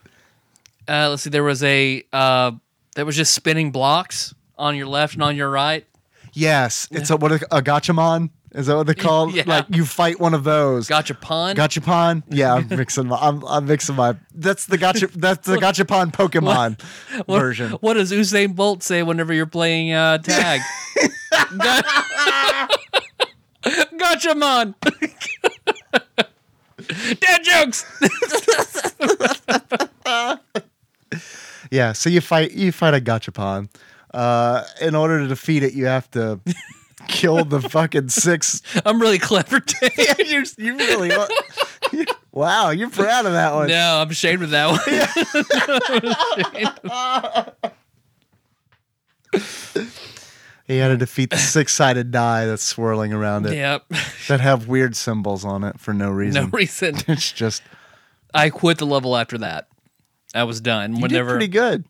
Uh, let's see. There was a uh, that was just spinning blocks on your left and on your right. Yes, it's a what a, a gotchamon. Is that what they call? Yeah. Like you fight one of those. Gotcha pun. Gachapon? Yeah, I'm mixing my. I'm, I'm mixing my. That's the gotcha. That's the Gachapon Pokemon What- version. What does Usain Bolt say whenever you're playing uh, tag? Gotcha, man. Dad jokes. Yeah, so you fight. You fight a Gachapon. Uh, in order to defeat it, you have to kill the fucking six. I'm really clever, Dave. Yeah, you you really. are- wow, you're proud of that one. No, I'm ashamed of that one. You had to defeat the six-sided die that's swirling around it yep. that have weird symbols on it for no reason. No reason. It's just I quit the level after that. I was done. you whenever did pretty good.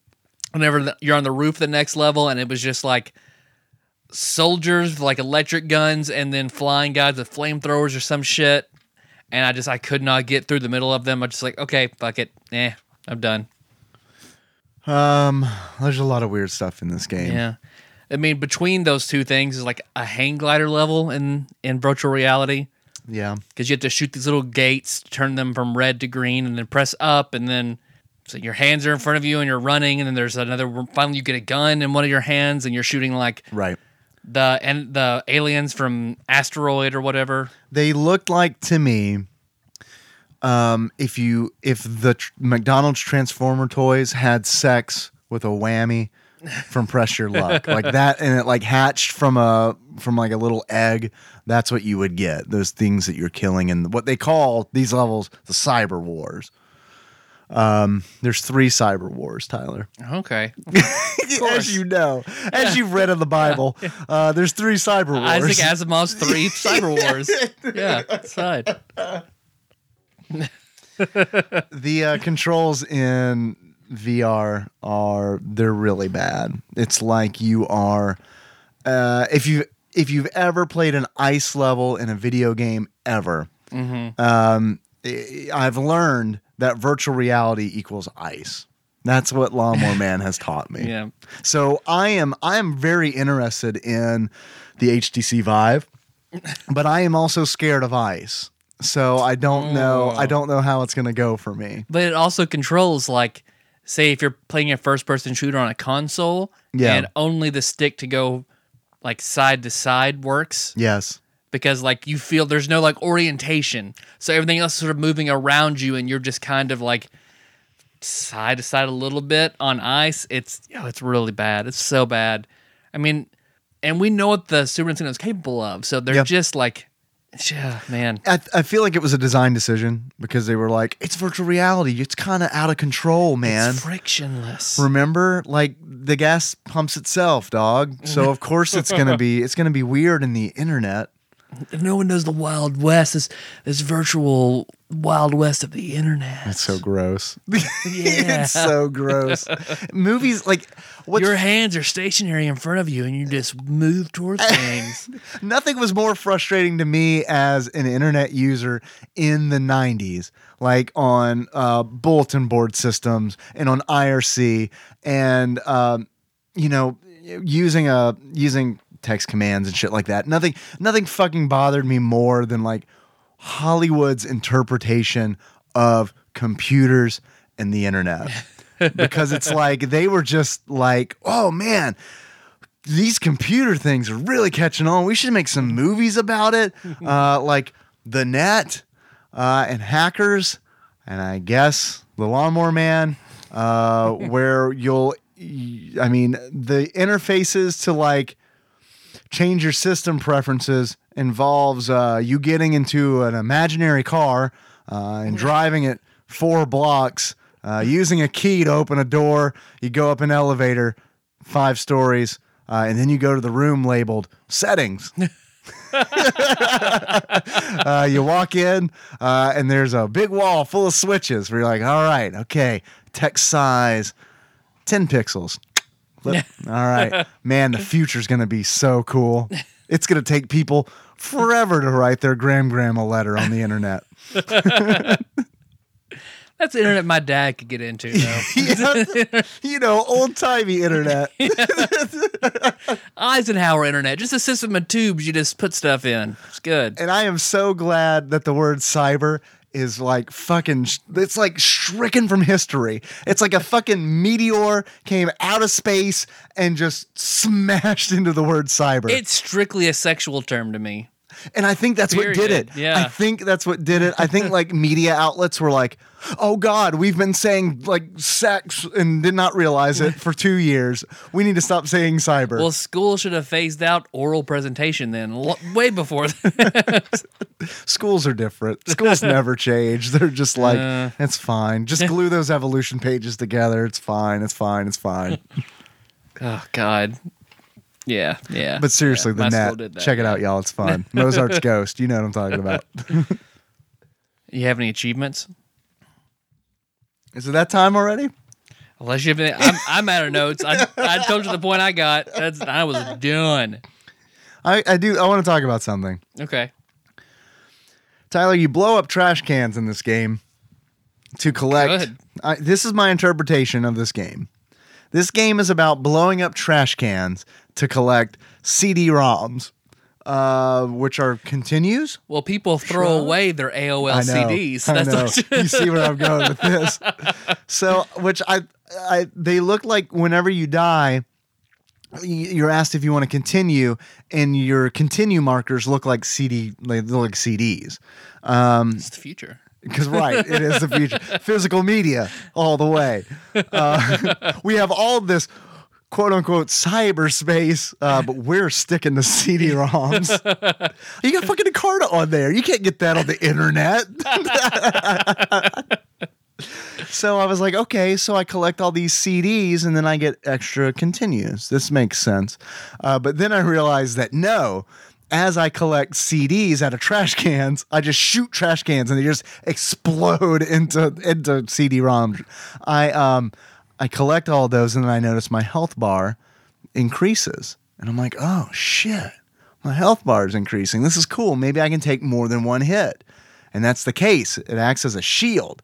whenever the, you're on the roof the next level and it was just like soldiers with like electric guns and then flying guys with flamethrowers or some shit and i just i could not get through the middle of them I'm just like okay fuck it eh i'm done Um, there's a lot of weird stuff in this game. yeah i mean between those two things is like a hang glider level in in virtual reality Yeah. because you have to shoot these little gates turn them from red to green and then press up and then so your hands are in front of you and you're running and then there's another finally you get a gun in one of your hands and you're shooting like Right. The and the aliens from asteroid or whatever They looked like to me. Um, if you if the tr- McDonald's Transformer toys had sex with a whammy from Press Your Luck like that, and it like hatched from a from like a little egg, that's what you would get. Those things that you're killing and what they call these levels the Cyber Wars. Um, there's three Cyber Wars, Tyler. okay as you know, as you've read in the Bible, uh, there's three Cyber Wars. isaac asimov's three cyber wars yeah side the uh, controls in VR are they're really bad. It's like you are uh, if you if you've ever played an ice level in a video game ever. Um, I've learned that virtual reality equals ice. That's what Lawnmower Man has taught me. yeah So I am I am very interested in the HTC Vive, but I am also scared of ice. So I don't know I oh. don't know how it's going to go for me. but it also controls like say if you're playing a first person shooter on a console Yeah. and only the stick to go like side to side works Yes. Because like you feel there's no like orientation so everything else is sort of moving around you and you're just kind of like side to side a little bit on ice it's you know, it's really bad it's so bad i mean and we know what the super nintendo is capable of so they're Yep. just like Yeah, man. I, I feel like it was a design decision because they were like, it's virtual reality. It's kind of out of control, man. It's frictionless. Remember, like the gas pumps itself, dog. So of course it's gonna be it's gonna be weird in the internet. If no one knows the Wild West, this this virtual Wild West of the internet. It's so gross. Yeah. it's so gross. Movies like what's Your hands are stationary in front of you, and you just move towards things. nothing was more frustrating to me as an internet user in the 90s like on uh, bulletin board systems and on irc and um, you know using a using text commands and shit like that. Nothing nothing fucking bothered me more than like hollywood's interpretation of computers and the internet. Because it's like they were just like oh man these computer things are really catching on. We should make some movies about it, uh, like the net uh, and hackers, and I guess the Lawnmower Man, uh, where you'll, I mean, the interfaces to like change your system preferences involves uh, you getting into an imaginary car uh, and driving it four blocks, uh, using a key to open a door. You go up an elevator, five stories, uh, and then you go to the room labeled settings. uh, you walk in, uh, and there's a big wall full of switches where you're like, all right, okay, text size, 10 pixels. Flip. All right. Man, the future's going to be so cool. It's going to take people forever to write their gram grandma letter on the internet. That's the internet my dad could get into, though. Yeah, you know, old timey internet. Eisenhower internet, just a system of tubes you just put stuff in. It's good. And I am so glad that the word cyber is like fucking, it's like stricken from history. It's like a fucking meteor came out of space and just smashed into the word cyber. It's strictly a sexual term to me. And I think that's what did it. Yeah. I think that's what did it. I think like media outlets were like, oh God, we've been saying like sex and did not realize it for two years. We need to stop saying cyber. Well, school should have phased out oral presentation then, lo- way before. that. Schools are different. Schools never change. They're just like, Uh. it's fine. Just glue those evolution pages together. It's fine. It's fine. It's fine. oh God. Yeah, yeah. But seriously, Yeah, the net. that, Check it yeah. out, y'all. It's fun. Mozart's Ghost. You know what I'm talking about. You have any achievements? Is it that time already? Unless you have any, I'm, I'm out of notes. I, I told you the point I got. That's I was done. I, I do. I want to talk about something. Okay. Tyler, you blow up trash cans in this game to collect. I, this is my interpretation of this game. This game is about blowing up trash cans to collect CD-ROMs, uh, which are continues. Well, people throw away their AOL I know. CDs. I know. you see where I'm going with this. So, which I, I, they look like whenever you die, you're asked if you want to continue, and your continue markers look like CD, they look like CDs. Um, it's the future. because right, it is the future. Physical media all the way. Uh, we have all this quote unquote cyberspace, uh, but we're sticking to CD-ROMs. you got fucking Encarta on there. You can't get that on the internet. so I was like, okay, so I collect all these CDs and then I get extra continues. This makes sense. Uh, but then I realized that no, as I collect CDs out of trash cans, I just shoot trash cans and they just explode into into CD-ROMs. I um I collect all those and then I notice my health bar increases. And I'm like, oh shit, my health bar is increasing. This is cool. Maybe I can take more than one hit. And that's the case. It acts as a shield.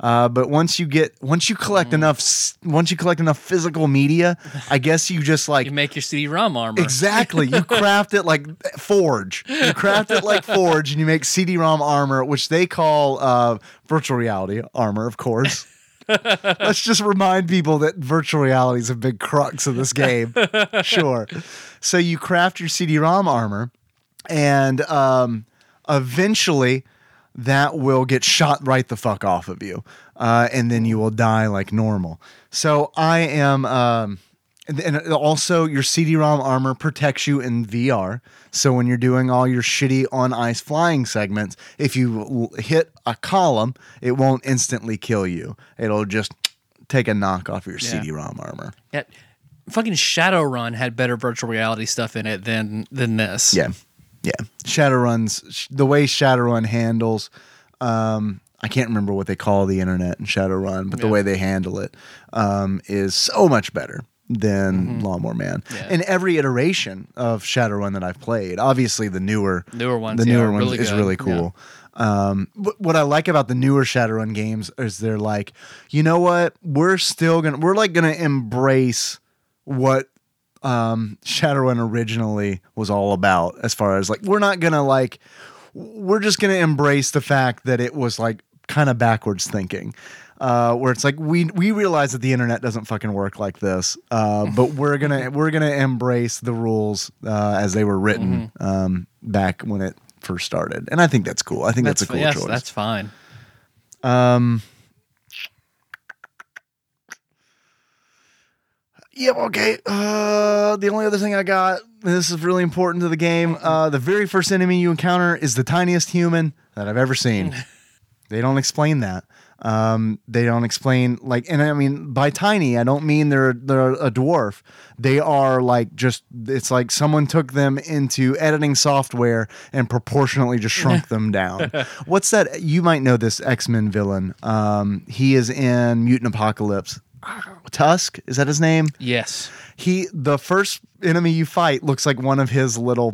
Uh, but once you get once you collect Mm. enough once you collect enough physical media, I guess you just like You make your CD-ROM armor. Exactly. You craft it like Forge. You craft it like Forge and you make CD-ROM armor, which they call uh, virtual reality armor, of course. Let's just remind people that virtual reality is a big crux of this game. Sure. So you craft your CD-ROM armor, and um, eventually that will get shot right the fuck off of you, uh, and then you will die like normal. So I am. Um, and, and also your CD-ROM armor protects you in VR. So when you're doing all your shitty on ice flying segments, if you hit a column, it won't instantly kill you. It'll just take a knock off your Yeah. CD-ROM armor. Yeah, fucking Shadowrun had better virtual reality stuff in it than than this. Yeah, yeah. Shadowrun's sh- the way Shadowrun handles. Um, I can't remember what they call the internet in Shadowrun, but the way they handle it um, is so much better than Lawnmower Man. Mm-hmm. Yeah. And every iteration of Shadowrun that I've played, obviously the newer Newer ones, the newer are ones really is good. really cool. Um, but what I like about the newer Shadowrun games is they're like, you know what? We're still gonna we're like gonna embrace what um Shadowrun originally was all about as far as like we're not gonna like we're just gonna embrace the fact that it was like kind of backwards thinking. Uh, where it's like we we realize that the internet doesn't fucking work like this, uh, but we're gonna we're gonna embrace the rules uh, as they were written Mm-hmm. um, back when it first started, and I think that's cool. I think that's, that's a cool yes, choice. that's fine. Um, yeah, okay. Uh, the only other thing I got, this is really important to the game. Uh, the very first enemy you encounter is the tiniest human that I've ever seen. they don't explain that. Um, they don't explain like, and I mean by tiny, I don't mean they're they're a dwarf. They are like just it's like someone took them into editing software and proportionately just shrunk them down. What's that? You might know this X Men villain. Um, he is in Mutant Apocalypse. Tusk is that his name? Yes. he the first enemy you fight looks like one of his little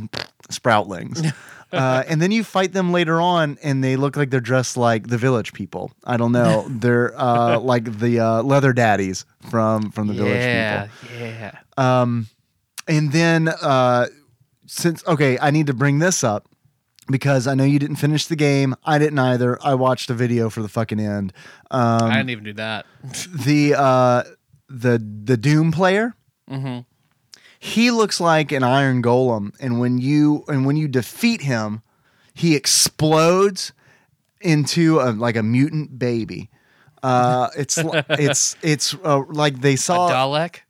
sproutlings. Uh, and then you fight them later on, and they look like they're dressed like the village people. I don't know. They're uh, like the uh, leather daddies from from the village people. Yeah. Um, and then uh, since okay, I need to bring this up because I know you didn't finish the game. I didn't either. I watched a video for the fucking end. Um, I didn't even do that. the uh the the doom player Mhm. He looks like an iron golem and when you and when you defeat him he explodes into a, like a mutant baby uh it's it's it's uh, like they saw A Dalek.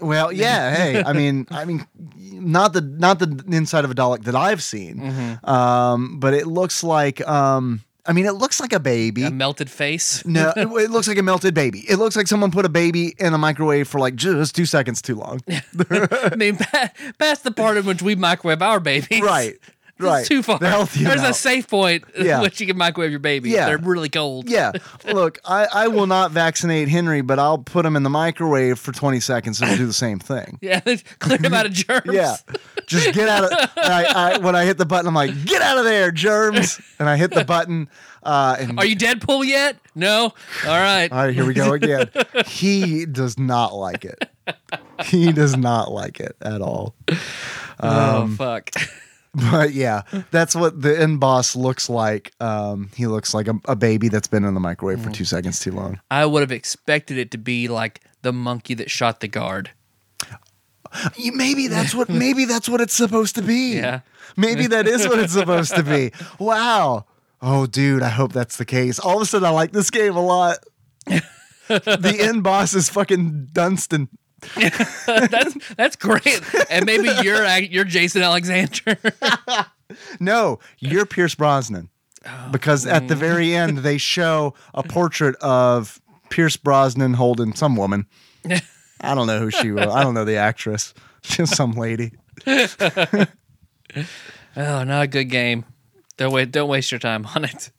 well yeah hey i mean i mean not the not the inside of a dalek that i've seen Mm-hmm. um but it looks like um i mean it looks like a baby A melted face. no, it, it looks like a melted baby. It looks like someone put a baby in a microwave for like just two seconds too long. I mean, past the part in which we microwave our babies. right, It's right. too far. The healthy There's a safe point Yeah. which you can microwave your baby. Yeah. They're really cold. Yeah, look, I, I will not vaccinate Henry, but I'll put him in the microwave for 20 seconds and do the same thing. Yeah. Clear him out of germs. Yeah, just get out of. I, I, when I hit the button, I'm like, get out of there, germs, and I hit the button. Uh, and Are you Deadpool yet? No. All right. all right, here we go again. He does not like it. He does not like it at all. oh fuck. But yeah, that's what the end boss looks like. Um, he looks like a, a baby that's been in the microwave for two seconds too long. I would have expected it to be like the monkey that shot the guard. You- Maybe that's what. Maybe that's what it's supposed to be. Yeah. Maybe that is what it's supposed to be. Wow. Oh, dude, I hope that's the case. All of a sudden, I like this game a lot. the end boss is fucking Dunston. that's that's great. And maybe you're you're Jason Alexander. No, you're Pierce Brosnan. Oh, because at the very end, they show a portrait of Pierce Brosnan holding some woman. I don't know who she was. I don't know the actress. Just some lady. oh, not a good game. Don't wait. Don't waste your time on it.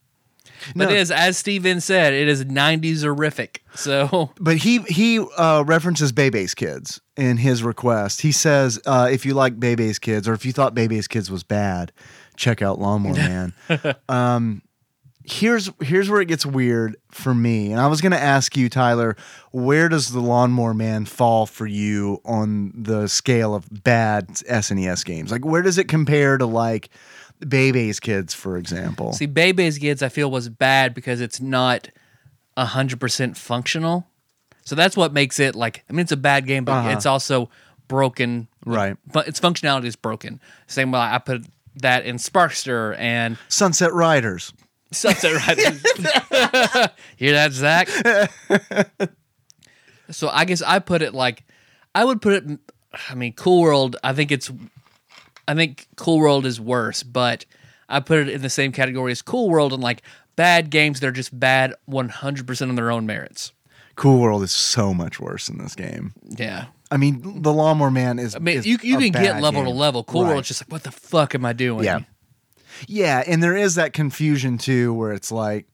But No. it is, as Steven said, it is '90s horrific. So But he he uh, references Bebe's Kids in his request. He says uh, if you like Bebe's Kids or if you thought Bebe's Kids was bad, check out Lawnmower Man. um, here's here's where it gets weird for me. And I was going to ask you, Tyler, where does the Lawnmower Man fall for you on the scale of bad SNES games? Like where does it compare to like Bebe's Kids, for example? see, Bebe's Kids, I feel was bad because it's not hundred percent functional. So that's what makes it like. I mean, it's a bad game, but Uh-huh. it's also broken. Right. But its functionality is broken. Same way I put that in Sparkster and Sunset Riders. Sunset Riders. Hear that, Zach? so I guess I put it like I would put it. I mean, Cool World. I think it's. I think Cool World is worse, but I put it in the same category as Cool World and like bad games that are just bad 100% on their own merits. Cool World is so much worse in this game. Yeah. I mean, the Lawnmower Man is. I mean, is you, you can get level game. to level. Cool Right. World's just like, what the fuck am I doing? Yeah. Yeah, and there is that confusion too, where it's like,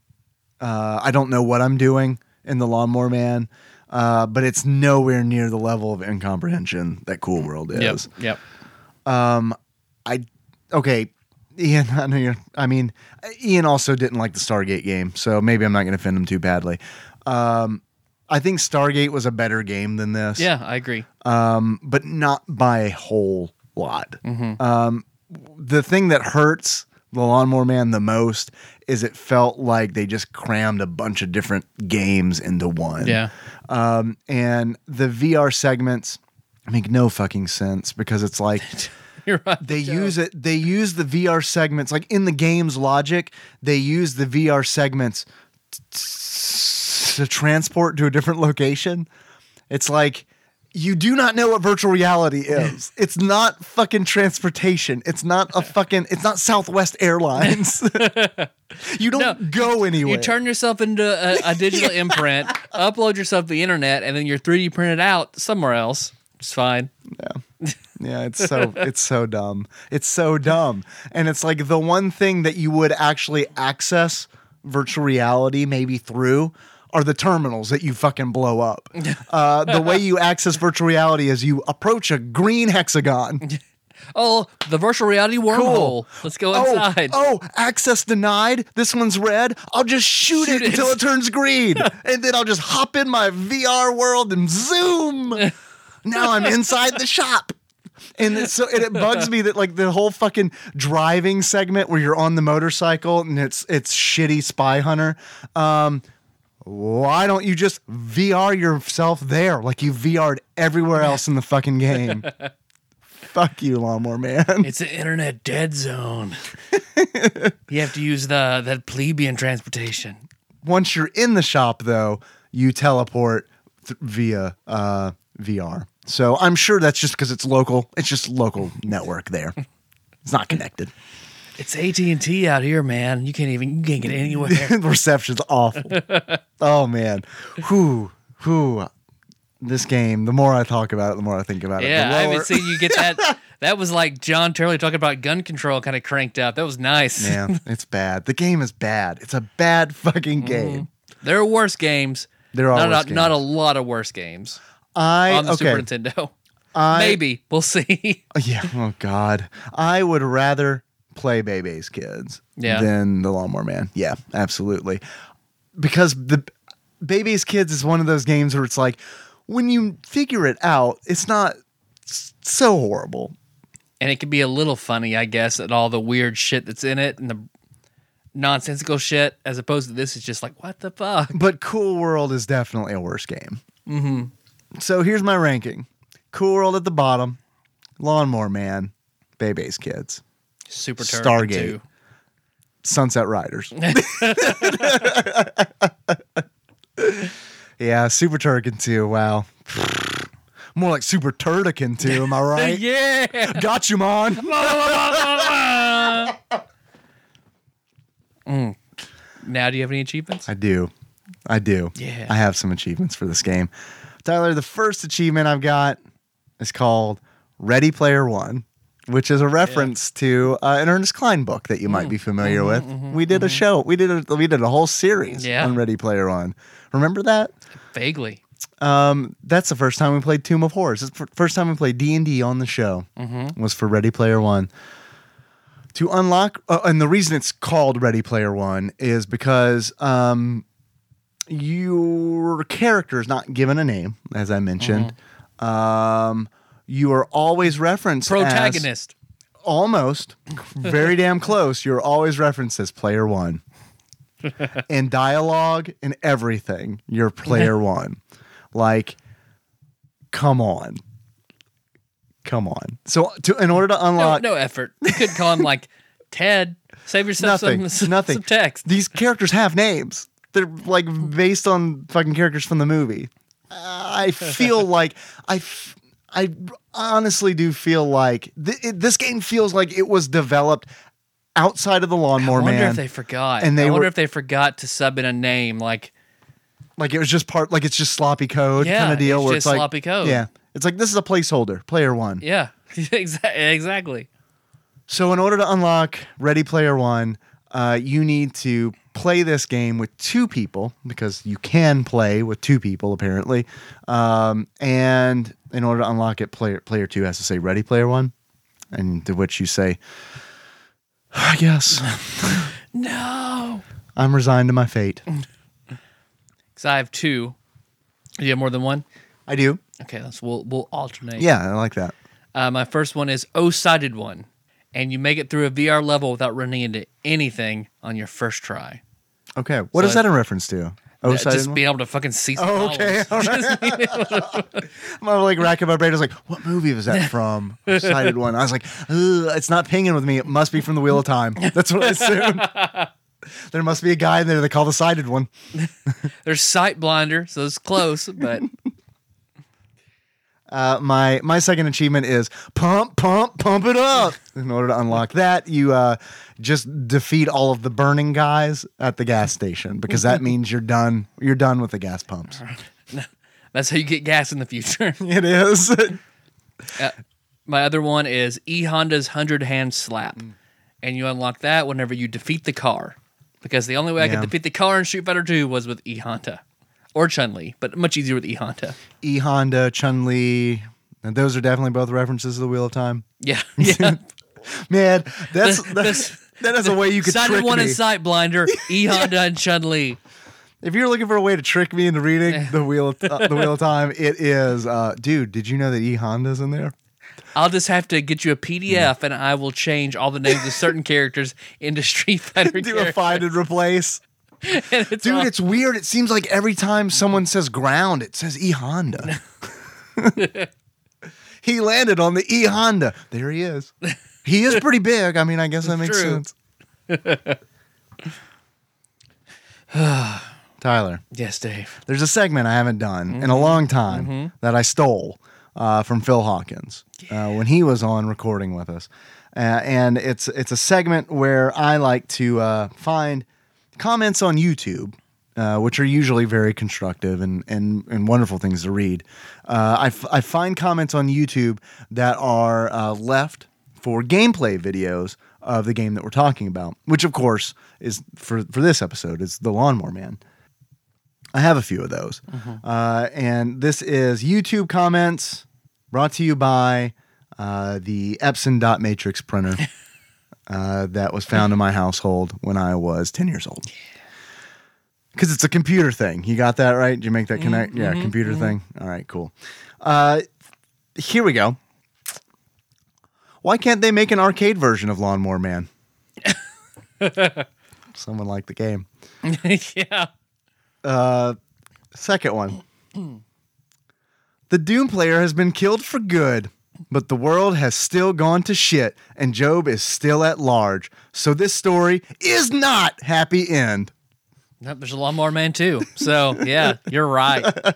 uh, I don't know what I'm doing in the Lawnmower Man, uh, but it's nowhere near the level of incomprehension that Cool World is. Yep. is. Yep. I okay, Ian. I know you're. I mean, Ian also didn't like the Stargate game, so maybe I'm not going to offend him too badly. Um, I think Stargate was a better game than this. Yeah, I agree. um, but not by a whole lot. Um, the thing that hurts the Lawnmower Man the most is it felt like they just crammed a bunch of different games into one. Yeah. Um, and the VR segments make no fucking sense because it's like right. they use it they use the VR segments like in the game's logic they use the VR segments to transport to a different location. It's like you do not know what virtual reality is. It's not fucking transportation. It's not a fucking it's not Southwest Airlines. You don't No, go anywhere You turn yourself into a, a digital imprint, upload yourself to the internet, and then you're 3D printed out somewhere else. It's fine. Yeah, Yeah, it's so it's so dumb. It's so dumb. And it's like the one thing that you would actually access virtual reality maybe through are the terminals that you fucking blow up. Uh, the way you access virtual reality is you approach a green hexagon. Oh, the virtual reality wormhole. Cool. Let's go Oh, inside. oh, access denied. This one's red. I'll just shoot, Shoot it, it. until it turns green. and then I'll just hop in my VR world and zoom. Now I'm inside the shop. And it's so and it bugs me that like the whole fucking driving segment where you're on the motorcycle and it's it's shitty spy hunter. Um why don't you just VR yourself there like you VR'd everywhere else in the fucking game? Fuck you, lawnmower man. It's an internet dead zone. you have to use the that plebeian transportation. Once you're in the shop, though, you teleport th- via uh, VR. So I'm sure that's just because it's local. It's just local network there. It's not connected. It's AT and T out here, man. You can't even you can't get anywhere. reception's awful. oh man, who who this game. The more I talk about it, the more I think about it. yeah, I haven't seen you get that. That was like John Turley talking about gun control, kind of cranked up. That was nice. Yeah, it's bad. The game is bad. It's a bad Mm-hmm. fucking game. There are worse games. There are not a, not a lot of worse games I on the okay. Super Nintendo. I, Maybe we'll see. Yeah. Oh God. I would rather play Bebe's Kids Yeah. than the Lawnmower Man. Yeah, absolutely. Because the Bebe's Kids is one of those games where it's like when you figure it out, it's not so horrible. and it can be a little funny, I guess, at all the weird shit that's in it and the nonsensical shit, as opposed to this is just like, what the fuck? But Cool World is definitely a worse game. Mm-hmm. So here's my ranking: Cool World at the bottom, Lawnmower Man, Bebe's Kids, Super Turbo Stargate. too. Sunset Riders. yeah, Super Turrican 2. Wow. More like Super Turdican 2, am I right? Yeah. Got you, man. Mm. Now, do you have any achievements? I do. I do. Yeah. I have some achievements for this game. Tyler, the first achievement I've got is called Ready Player One, which is a reference to uh, an Ernest Cline book that you might be familiar with. we did a show. We did a we did a whole series Yeah. on Ready Player One. Remember that? Vaguely. Um, that's the first time we played Tomb of Horrors. It's the first time we played D and D on the show was for Ready Player One. To unlock, uh, and the reason it's called Ready Player One is because um, your character is not given a name, as I mentioned. Um, you are always referenced as- Protagonist. almost very damn close. You're always referenced as player one. in dialogue and everything, you're player one. Like, come on. Come on. So to in order to No, unlock no effort. You could call him like Ted. Save yourself nothing. some, some, nothing. some text. These characters have names. They're like based on fucking characters from the movie. I feel like I, f- I honestly do feel like th- it, this game feels like it was developed outside of the I Lawnmower wonder Man. if they forgot. And they I wonder were- if they forgot to sub in a name like like it was just part, like it's just sloppy code Yeah, kind of deal. it's where just it's like sloppy code. Yeah, it's like this is a placeholder, player one. yeah, exactly. Exactly. So in order to unlock Ready Player One, uh, you need to play this game with two people because you can play with two people apparently. Um, and in order to unlock it, player player two has to say Ready Player One, and to which you say, I guess No. I'm resigned to my fate. Because I have two. Do you have more than one? I do. Okay, let's we'll we'll alternate. Yeah, I like that. Uh, my first one is O-sided one, and you make it through a VR level without running into anything on your first try. Okay, what So is that in reference to? Oh, just being able to fucking see. Oh, okay. All right. I'm like racking my brain. I was like, what movie was that from? Sighted one. I was like, it's not pinging with me. It must be from the Wheel of Time. That's what I assumed. there must be a guy in there they call the sighted one. There's sight blinder, so it's close, but Uh, my my second achievement is pump, pump, pump it up. In order to unlock that, you uh, just defeat all of the burning guys at the gas station because that means you're done. You're done with the gas pumps. that's how you get gas in the future. It is. My other one is E Honda's hundred hand slap, Mm. and you unlock that whenever you defeat the car, because the only way I could defeat the car in Street Fighter Two was with E Honda, or Chun Li, but much easier with E Honda. E Honda, Chun Li. And those are definitely both references to the Wheel of Time. Yeah, yeah. Man, that's The- that's that is a way you could Sided trick one me. and sight blinder, E Honda and Chun Li. if you're looking for a way to trick me into reading the Wheel of, uh, the Wheel of Time, it is. Uh, dude, did you know that E Honda's in there? I'll just have to get you a PDF, and I will change all the names of certain characters into Street Fighter. Do a find and replace. It's Dude, all- it's weird. It seems like every time someone says ground, it says E Honda. he landed on the E Honda. There he is. He is pretty big. I mean, I guess that makes true. sense. Tyler, yes, Dave. there's a segment I haven't done in a long time that I stole uh, from Phil Hawkins uh, when he was on recording with us, uh, and it's it's a segment where I like to uh, find comments on YouTube. Uh, which are usually very constructive and, and, and wonderful things to read. Uh, I, f- I find comments on YouTube that are uh, left for gameplay videos of the game that we're talking about, which of course is for, for this episode is the Lawnmower Man. I have a few of those. Uh, and this is YouTube comments brought to you by uh, the Epson dot matrix printer uh, that was found in my household when I was 10 years old. Because it's a computer thing. You got that right? Did you make that connect? Yeah, computer thing. All right, cool. Uh, here we go. Why can't they make an arcade version of Lawnmower Man? Someone liked the game. yeah. Second one. the Doom player has been killed for good, but the world has still gone to shit, and Jobe is still at large. So this story is not happy end. Nope, there's a Lawnmower Man too. So yeah, you're right.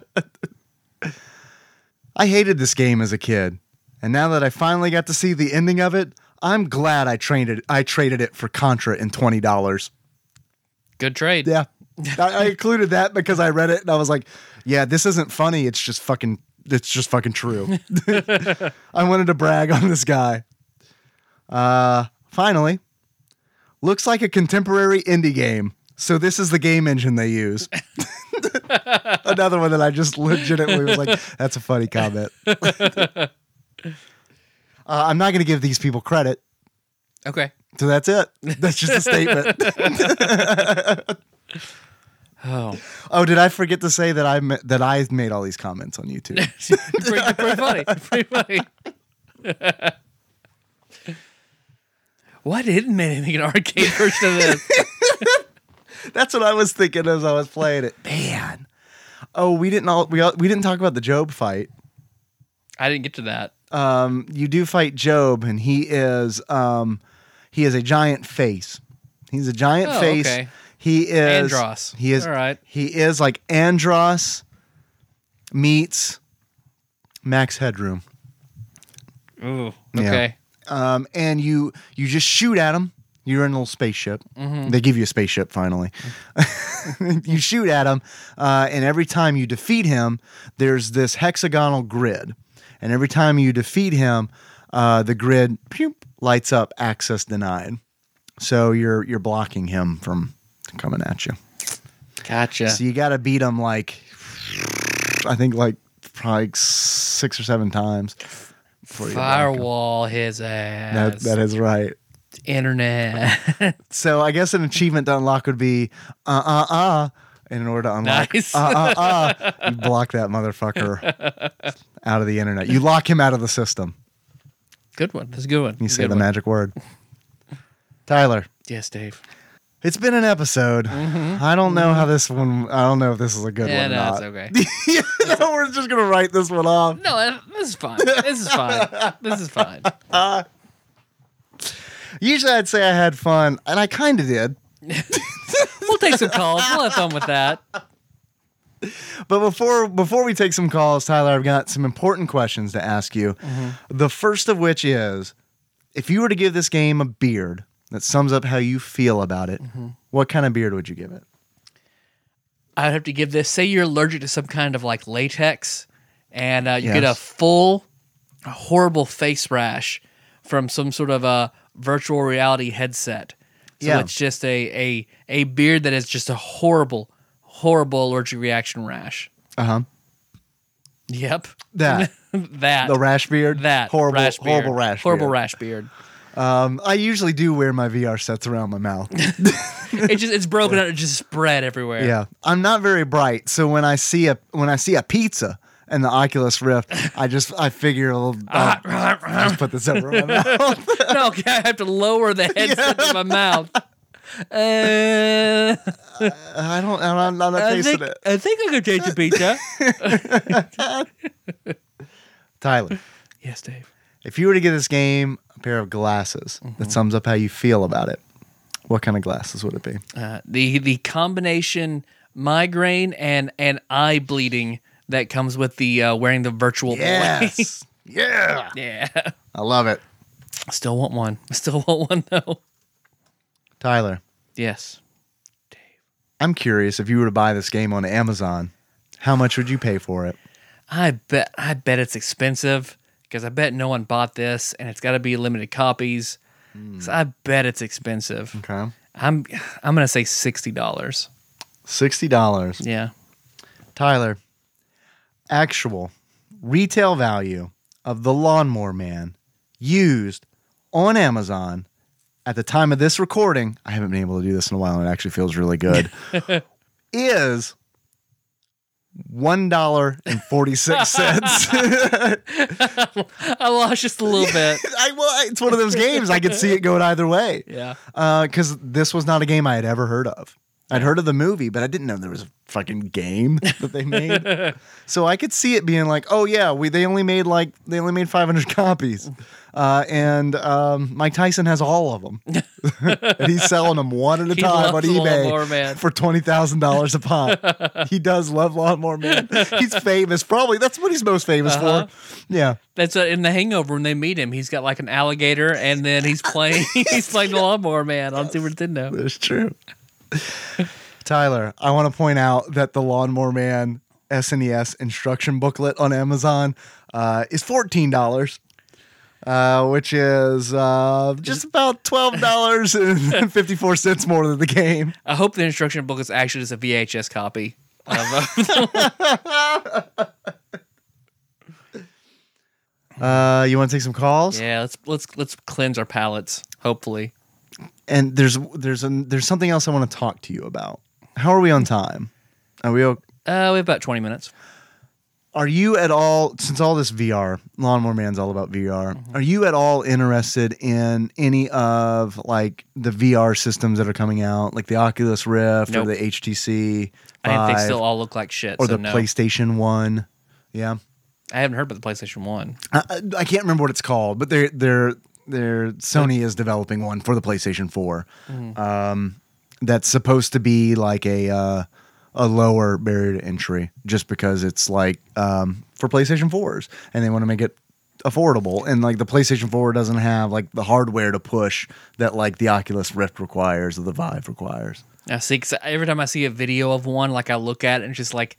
I hated this game as a kid, and now that I finally got to see the ending of it, I'm glad I traded I traded it for Contra in twenty dollars. Good trade. Yeah, I, I included that because I read it and I was like, "Yeah, this isn't funny. It's just fucking. It's just fucking true." I wanted to brag on this guy. Uh, finally, looks like a contemporary indie game. So this is the game engine they use. Another one that I just legitimately was like, "That's a funny comment." uh, I'm not going to give these people credit. Okay. So that's it. That's just a statement. Oh, Oh, did I forget to say that I ma- that I made all these comments on YouTube? pretty, pretty funny. Pretty funny. Why didn't they make an arcade version of this? That's what I was thinking as I was playing it. Man. Oh, we didn't all we all, we didn't talk about the Jobe fight. I didn't get to that. Um, you do fight Jobe, and he is um, he is a giant face. He's a giant Oh, face. okay. He is Andross. He is All right. He is like Andross meets Max Headroom. Ooh. Yeah. Okay. um, and you you just shoot at him. You're in a little spaceship. They give you a spaceship finally. you shoot at him, uh, and every time you defeat him, there's this hexagonal grid, and every time you defeat him, uh, the grid pew, lights up. Access denied. So you're you're blocking him from coming at you. Gotcha. So you got to beat him like I think like probably six or seven times. before you block him. Firewall his ass. That, that is right. Internet. So I guess an achievement to unlock would be uh uh uh. In order to unlock Nice. uh uh uh, you block that motherfucker out of the internet. You lock him out of the system. good one. That's a good one. You say the one. magic word. Tyler, Yes, Dave. It's been an episode. Mm-hmm. I don't know mm-hmm. how this one. I don't know if this is a good Yeah, one no, not. it's okay. we're just gonna write this one off. No, this is fine. This is fine. This is fine. Usually, I'd say I had fun, and I kind of did. We'll take some calls. We'll have fun with that. But before before we take some calls, Tyler, I've got some important questions to ask you. Mm-hmm. The first of which is, if you were to give this game a beard that sums up how you feel about it, what kind of beard would you give it? I'd have to give this. Say you're allergic to some kind of like latex, and uh, you get a full, horrible face rash from some sort of a virtual reality headset. So Yeah. it's just a a a beard that is just a horrible, horrible allergic reaction rash. Uh huh. Yep, That that the rash beard. that horrible, rash beard. horrible rash. horrible beard. rash beard. Um, I usually do wear my VR sets around my mouth. It just it's broken out. It just spread everywhere. yeah, I'm not very bright, so when I see a when I see a pizza and the Oculus Rift, I just I figure I'll, I'll just put this over my mouth. no, okay, I have to lower the headset to my mouth. Uh, I don't. I'm not, I'm not I tasting think it. I think I could taste the pizza. Tyler, yes, Dave. if you were to get this game pair of glasses Mm-hmm. that sums up how you feel about it, what kind of glasses would it be? Uh, the the combination migraine and and eye bleeding that comes with the uh, wearing the virtual boy. yeah. yeah. I love it. I still want one. I still want one though. Tyler, Yes. Dave. I'm curious if you were to buy this game on Amazon, how much would you pay for it? I bet I bet it's expensive because I bet no one bought this and it's got to be limited copies. Hmm. So I bet it's expensive. Okay. I'm I'm gonna say sixty dollars. $60. Yeah. Tyler, actual retail value of the Lawnmower Man used on Amazon at the time of this recording, I haven't been able to do this in a while and it actually feels really good, is $1.46. I lost just a little bit. I, well, it's one of those games. I could see it going either way. Yeah. Uh, because this was not a game I had ever heard of. I'd heard of the movie, but I didn't know there was a fucking game that they made. so I could see it being like, oh yeah, we they only made like they only made 500 copies, uh, and um, Mike Tyson has all of them, and he's selling them one at a He time on loves the Lawnmower eBay Man. for twenty thousand dollars a pop. he does love Lawnmower Man. He's famous, probably that's what he's most famous Uh-huh. for. Yeah. That's uh, in the Hangover when they meet him. He's got like an alligator, and then he's playing he's playing the Lawnmower Man on Super Nintendo. That's true. Tyler, I want to point out that the Lawnmower Man SNES instruction booklet on Amazon uh, is fourteen dollars, uh, which is uh, just about twelve dollars and fifty four cents more than the game. I hope the instruction book is actually just a VHS copy. Of, uh, Uh, you want to take some calls? yeah, let's let's let's cleanse our palates. Hopefully, And there's there's there's something else I want to talk to you about. How are we on time? Are we? o- uh, we have about twenty minutes. Are you at all since all this VR, Lawnmower Man's all about VR? Mm-hmm. Are you at all interested in any of like the VR systems that are coming out, like the Oculus Rift Nope. or the HTC I think they still all look like shit. or so the no. PlayStation One? Yeah, I haven't heard about the PlayStation One. I, I I can't remember what it's called, but they're they're they're Sony is developing one for the PlayStation 4 Mm-hmm. Um, that's supposed to be like a uh, a lower barrier to entry, just because it's like um, for PlayStation 4s, and they want to make it affordable, and like the PlayStation 4 doesn't have like the hardware to push that like the Oculus Rift requires or the Vive requires. I see. Cause every time I see a video of one, like I look at it and it's just like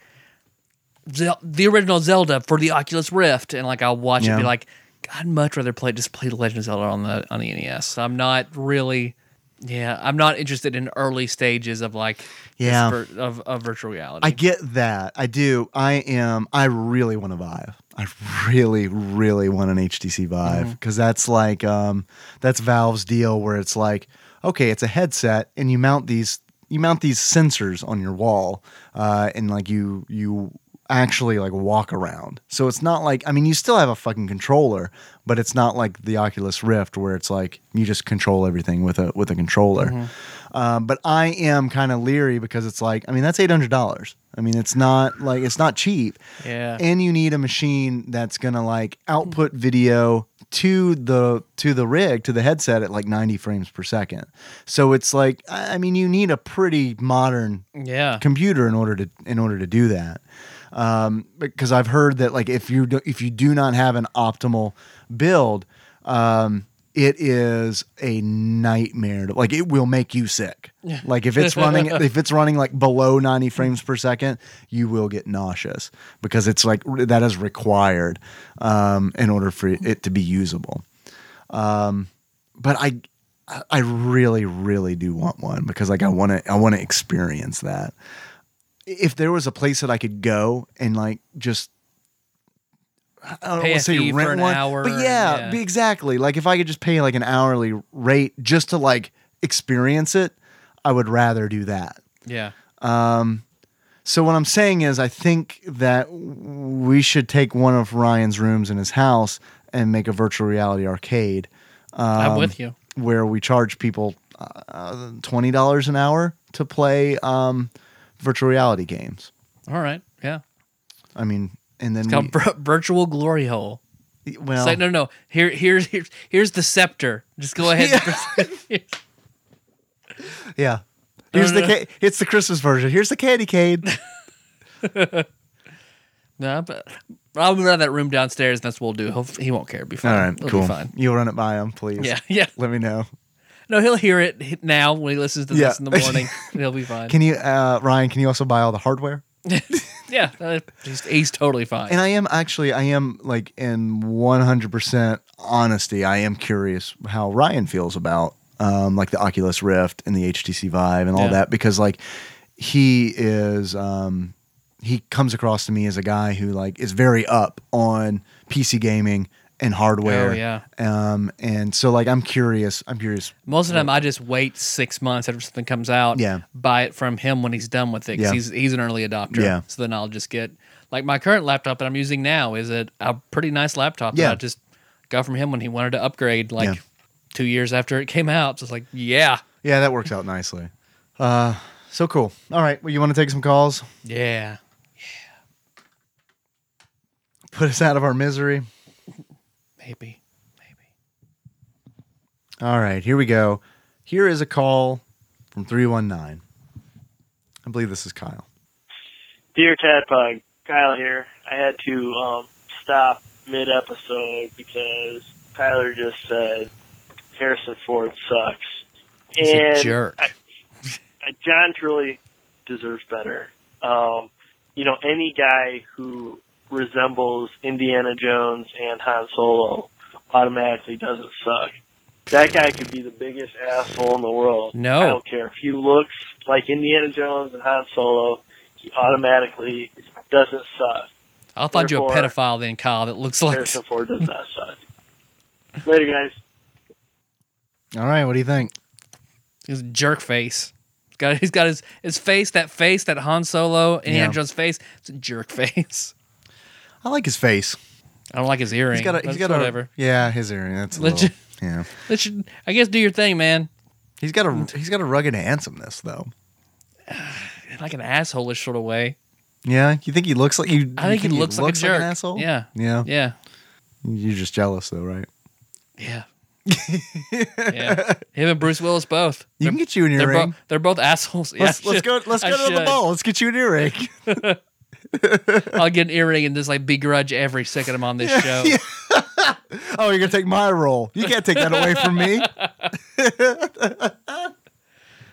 Zel- the original Zelda for the Oculus Rift, and like I'll watch it and be like, I'd much rather play just play the Legend of Zelda on the on the NES. I'm not really, yeah, I'm not interested in early stages of like Yeah. vir- of, of virtual reality. I get that. I do. I am. I really want a Vive. I really, really want an HTC Vive because that's like um, that's Valve's deal where it's like, okay, it's a headset and you mount these you mount these sensors on your wall, uh, and like you you actually like walk around. So it's not like I mean you still have a fucking controller, but it's not like the Oculus Rift where it's like you just control everything with a with a controller. Um, but I am kind of leery because it's like I mean that's eight hundred dollars. I mean it's not like it's not cheap, yeah, and you need a machine that's gonna like output video to the to the rig to the headset at like ninety frames per second. So it's like I I mean you need a pretty modern yeah. computer in order to in order to do that. Um, because I've heard that like if you do, if you do not have an optimal build, um, it is a nightmare. To, like it will make you sick. Like if it's running if it's running like below ninety frames per second, you will get nauseous because it's like that is required um, in order for it to be usable. Um, but I I really, really do want one because like I want to, I want to experience that. If there was a place that I could go and like just, I don't want to say rent an one, hour but yeah, yeah. exactly. Like if I could just pay like an hourly rate just to like experience it, I would rather do that. yeah. Um. So what I'm saying is, I think that we should take one of Ryan's rooms in his house and make a virtual reality arcade. I'm um, with you. where we charge people uh, twenty dollars an hour to play um, virtual reality games. All right. Yeah. I mean, and then It's called we, vir- virtual glory hole. well, It's like, no, no, no. Here, here's, here's, here's the scepter. Just go ahead. yeah. Here's No, the no. ca- it's the Christmas version. Here's the candy cane. no, but I'll move out of that room downstairs, and that's what we'll do. He'll, he won't care. It'll be fine. right, It'll cool. Fine. You'll run it by him, please. Yeah, yeah. Let me know. No, he'll hear it now when he listens to Yeah. this in the morning. He'll be fine. Can you, uh, Ryan? Can you also buy all the hardware? yeah, uh, he's, he's totally fine. And I am actually, I am like in 100% honesty, I am curious how Ryan feels about um, like the Oculus Rift and the HTC Vive and all Yeah. that because like he is, um, he comes across to me as a guy who like is very up on PC gaming and hardware. Oh, yeah. Um, and so like I'm curious, I'm curious. Most of the time, I just wait six months after something comes out. Yeah. Buy it from him when he's done with it. 'cause Yeah. he's he's an early adopter. Yeah. So then I'll just get like my current laptop that I'm using now is a, a pretty nice laptop. Yeah. That I just got from him when he wanted to upgrade like Yeah. two years after it came out. So it's like, yeah, Yeah, that works out nicely. Uh, so cool. All right. Well, you want to take some calls? Yeah. Yeah. Put us out of our misery. Maybe, maybe. All right, here we go. Here is a call from 319. I believe this is Kyle. Dear Tadpog, Kyle here. I had to um, stop mid episode because Tyler just said Harrison Ford sucks. He's and a jerk. I, I, John truly deserves better. Um, you know, any guy who resembles Indiana Jones and Han Solo automatically doesn't suck. That guy could be the biggest asshole in the world. No. I don't care. If he looks like Indiana Jones and Han Solo, he automatically doesn't suck. I'll find you a pedophile then, Kyle, that looks like Harrison Ford does not suck. Later, guys. All right, what do you think? his jerk face. He's got he's got his his face, that face, that Han Solo, Indiana Yeah. Jones face. It's a jerk face. I like his face. I don't like his earring. He's got a, he's got whatever. a yeah, his earring. That's a Legit- little, yeah. Should, I guess, do your thing, man. He's got a he's got a rugged handsomeness though. Like an assholeish sort of way. Yeah, you think he looks like you? I think he looks like a jerk. an asshole. Yeah. yeah. Yeah, You're just jealous though, right? yeah, yeah. Him and Bruce Willis both. You can get you an They're, earring. both they're both assholes. Yeah, let's, let's go. Let's I go to the ball. Let's get you an earring. I'll get an earring and just like begrudge every second I'm on this show. oh, you're gonna take my role. You can't take that away from me.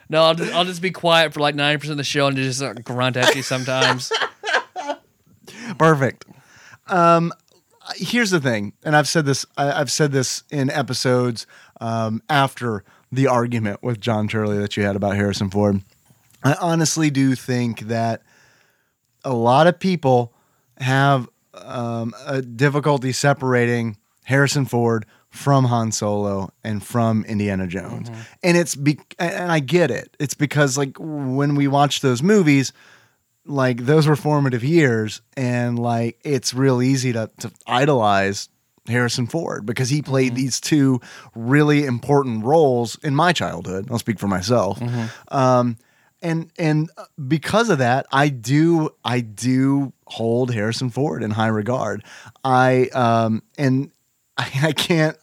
No, I'll just, I'll just be quiet for like ninety percent of the show and just uh, grunt at you sometimes. Perfect. Um, here's the thing, and I've said this. I, I've said this in episodes um, after the argument with John Turley that you had about Harrison Ford. I honestly do think that a lot of people have um, a difficulty separating Harrison Ford from Han Solo and from Indiana Jones. And it's be- and I get it. It's because like when we watch those movies, like those were formative years and like it's real easy to, to idolize Harrison Ford because he played these two really important roles in my childhood. I'll speak for myself. Um, and and because of that, I do I do hold Harrison Ford in high regard. I um and I, I can't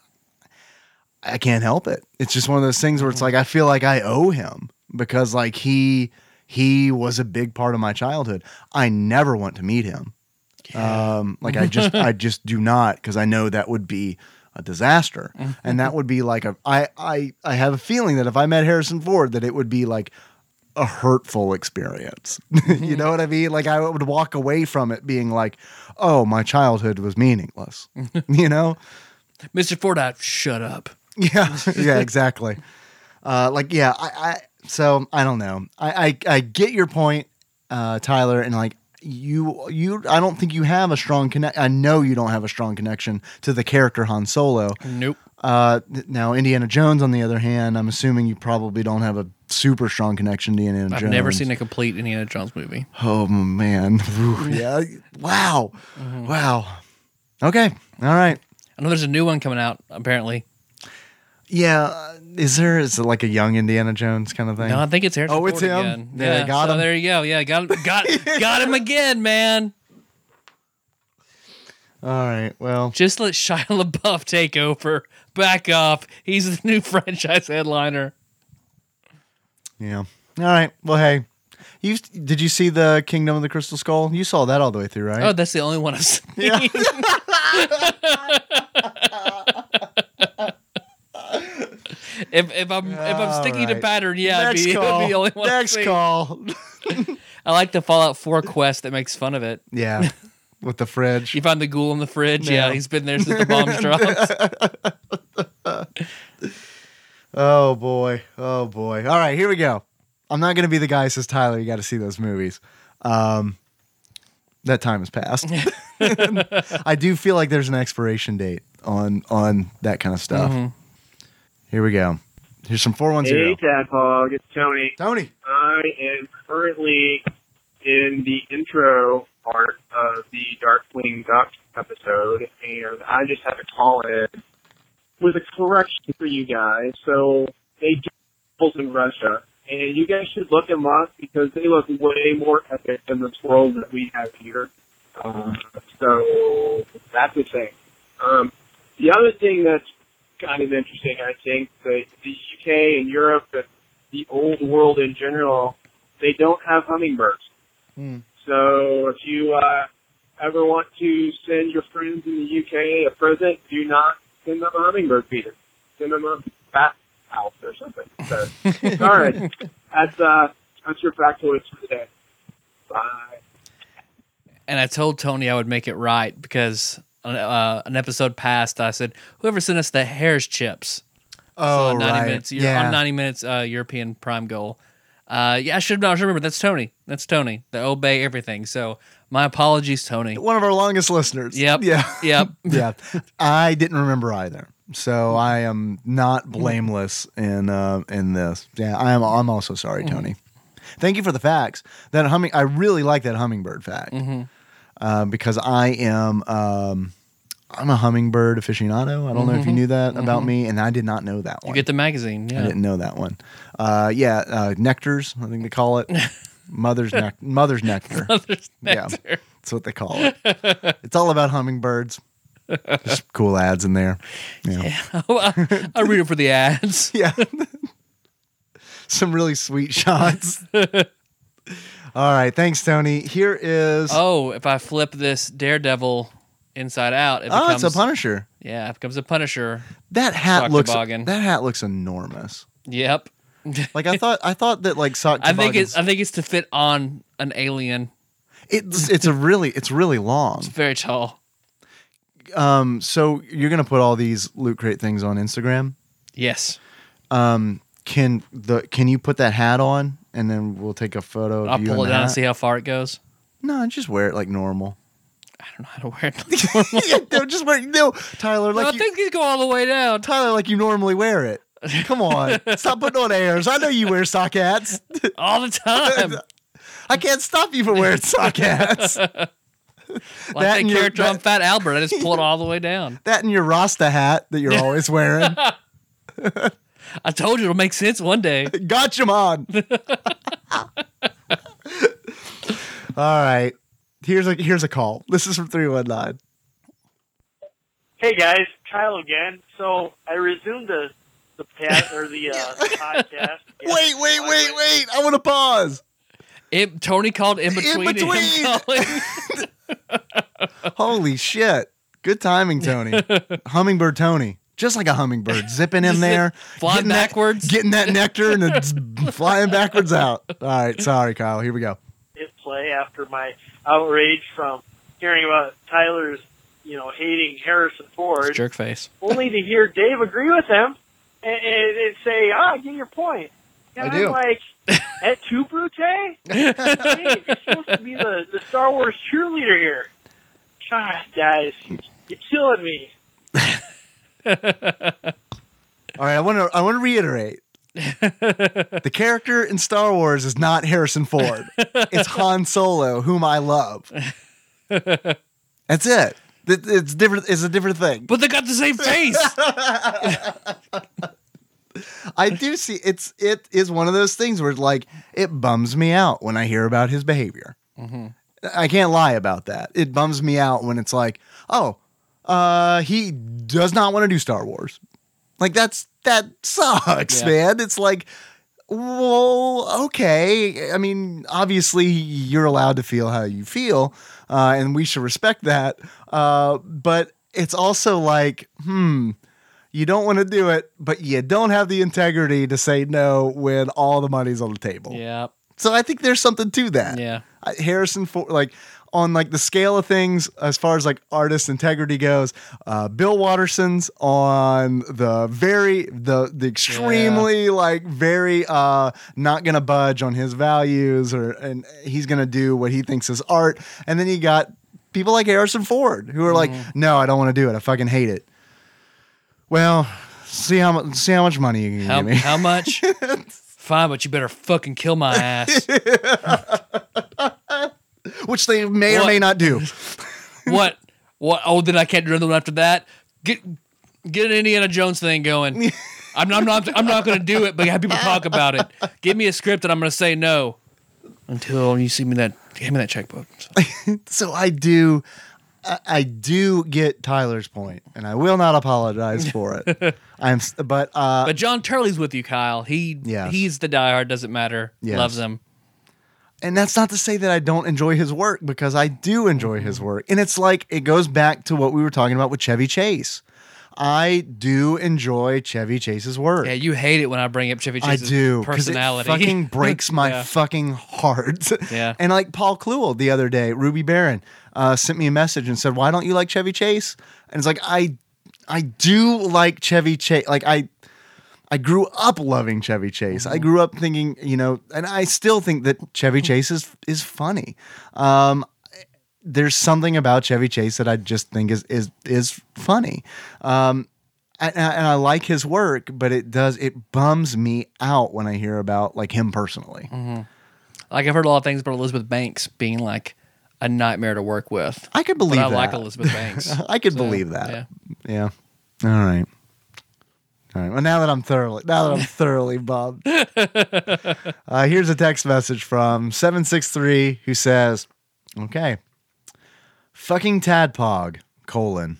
I can't help it. It's just one of those things where it's like I feel like I owe him because like he he was a big part of my childhood. I never want to meet him. Um, like I just I just do not because I know that would be a disaster, and that would be like a I I I have a feeling that if I met Harrison Ford, that it would be like a hurtful experience. you know what I mean? Like I would walk away from it being like, oh, my childhood was meaningless. you know? Mr. Ford, I, shut up. Yeah, yeah, exactly. Uh, like, yeah, I, I, so I don't know. I, I, I get your point, uh, Tyler, and like you, you, I don't think you have a strong connect. I know you don't have a strong connection to the character Han Solo. Nope. Uh, now Indiana Jones, on the other hand, I'm assuming you probably don't have a super strong connection to Indiana I've never seen a complete Indiana Jones movie. Oh man, Ooh, yeah, wow, wow. Okay, all right. I know there's a new one coming out, apparently. Yeah, uh, is there is it like a young Indiana Jones kind of thing? No, I think it's Harrison Oh, it's him? again. Yeah, Yeah, got so him. there you go. Yeah, got got got him again, man. All right. Well, Just let Shia LaBeouf take over. Back off. He's the new franchise headliner. Yeah. All right. Well, hey, you did you see the Kingdom of the Crystal Skull? You saw that all the way through, right? Oh, that's the only one I've seen. Yeah. if if I'm if I'm sticking to pattern, yeah, Next be, call. the only one. I've Next call. I like the Fallout 4 quest that makes fun of it. yeah. With the fridge. You find the ghoul in the fridge. No. Yeah, he's been there since the bombs dropped. Oh boy. Oh boy. All right, here we go. I'm not going to be the guy who says, Tyler, you got to see those movies. Um, that time has passed. I do feel like there's an expiration date on on that kind of stuff. Mhm. Here we go. Here's some Hey, 410. Tadpog, it's Tony. Tony. I am currently in the intro part of the Darkwing Duck episode, and I just had to call in with a correction for you guys. So they do bulls in Russia, and you guys should look them up because they look way more epic than the swirls that we have here. Uh, so that's the thing. Um, the other thing that's kind of interesting, I think, the, the UK and Europe and the old world in general, they don't have hummingbirds. Hmm. So if you uh, ever want to send your friends in the UK a present, do not send them a hummingbird feeder. Send them a bat house or something. So, all right, that's uh, that's your factoids for today. Bye. and I told Tony I would make it right because uh, an episode passed. I said, "Whoever sent us the Hare's chips Oh, on ninety right. minutes, yeah. on ninety minutes uh, European Prime goal." Uh, yeah, I should know. I should remember. That's Tony. That's Tony. The obey everything. So my apologies, Tony. One of our longest listeners. Yep. Yeah. Yep. yeah. I didn't remember either. So I am not blameless in uh, in this. Yeah, I am. I'm also sorry, Tony. Thank you for the facts. That humming, I really like that hummingbird fact uh, because I am. Um, I'm a hummingbird aficionado. I don't know if you knew that about me, and I did not know that one. You get the magazine. I Yeah. didn't know that one. Uh, yeah, uh, nectars. I think they call it mother's nec- mother's nectar. There's Yeah. That's what they call it. it's all about hummingbirds. Just cool ads in there. Yeah. Oh, I, I read it for the ads. Yeah. Some really sweet shots. all right. Thanks, Tony. Here is. Oh, if I flip this Daredevil inside out, it Oh, becomes it's a Punisher. yeah, it becomes a Punisher. That hat looks toboggan. that hat looks enormous. Yep. Like I thought I thought that like sock I think it's I think it's to fit on an alien. it's it's a really it's really long. It's very tall. Um so you're going to put all these loot crate things on Instagram? Yes. Um can the can you put that hat on and then we'll take a photo of I'll you pull it down and see how far it goes. No, just wear it like normal. I don't know how to wear it. Like yeah, no, just wear it. no, Tyler. Like I you, think these go all the way down. Tyler, like you normally wear it. Come on, stop putting on airs. I know you wear sock hats. All the time. I can't stop you from wearing sock hats. Like That that and your- character on that- Fat Albert. I just pull it all the way down. That and your Rasta hat that you're always wearing. I told you it'll make sense one day. Gotcha, man. All right. Here's a here's a call. This is from three one nine. Hey guys, Kyle again. So I resumed the the pat or the uh, podcast. Wait, wait, wait, wait. I want to pause. It, Tony called in between. him between. Holy shit. Good timing, Tony. hummingbird Tony. Just like a hummingbird, zipping in there, flying getting that- backwards. getting that nectar, and it's flying backwards out. All right, sorry, Kyle. Here we go. Hit play after my outrage from hearing about Tyler's, you know, hating Harrison Ford, Jerk face. only to hear Dave agree with him and, and, and say, "Ah, I get your point." And I am do. like, "At tu Brute? Dave, you're supposed to be the, the Star Wars cheerleader here." God, guys, you're killing me. All right, I want to I want to reiterate. the character in Star Wars is not Harrison Ford. It's Han Solo, whom I love. That's it. It- It's different. It's a different thing. But they got the same face. I do see it's it is one of those things where like it bums me out when I hear about his behavior. I can't lie about that. It bums me out when it's like, oh, uh, he does not want to do Star Wars. Like that's that sucks, Yeah. man. It's like, well, okay. I mean, obviously you're allowed to feel how you feel, uh, and we should respect that. Uh, but it's also like, hmm, you don't want to do it, but you don't have the integrity to say no when all the money's on the table. yeah. So I think there's something to that. Yeah. Harrison Ford, like on like the scale of things as far as like artist integrity goes, uh, Bill Watterson's on the very the the extremely like very uh not gonna budge on his values or and he's gonna do what he thinks is art. And then you got people like Harrison Ford who are like, no, I don't want to do it. I fucking hate it. Well, see how much see how much money you can How, give me. how much? Fine, but you better fucking kill my ass. Which they may or may not do. what? What? Oh, then I can't do another one after that. Get get an Indiana Jones thing going. I'm not. I'm not. I'm not going to do it, but have people talk about it. Give me a script, and I'm going to say no until you see me that. Give me that checkbook. so I do, I, I do get Tyler's point, and I will not apologize for it. I'm, but uh, But John Turley's with you, Kyle. He Yes. he's the diehard. Doesn't matter. Yes. Loves him. And that's not to say that I don't enjoy his work because I do enjoy his work, and it's like it goes back to what we were talking about with Chevy Chase. I do enjoy Chevy Chase's work. Yeah, you hate it when I bring up Chevy I do, personality. It fucking breaks my Yeah. fucking heart. Yeah. And like Paul Kluel the other day, Ruby Barron uh, sent me a message and said, "Why don't you like Chevy Chase?" And it's like I, I do like Chevy Chase. Like I, I grew up loving Chevy Chase. I grew up thinking, you know, and I still think that Chevy Chase is is funny. Um, there's something about Chevy Chase that I just think is is is funny. Um, and, and I like his work, but it does it bums me out when I hear about like him personally. like I've heard a lot of things about Elizabeth Banks being like a nightmare to work with. I could believe I that. like Elizabeth Banks. I could So, believe that. yeah. Yeah. All right. All right. Well, now that I'm thoroughly now that I'm thoroughly bummed, uh, here's a text message from seven six three who says, "Okay, fucking tadpog colon,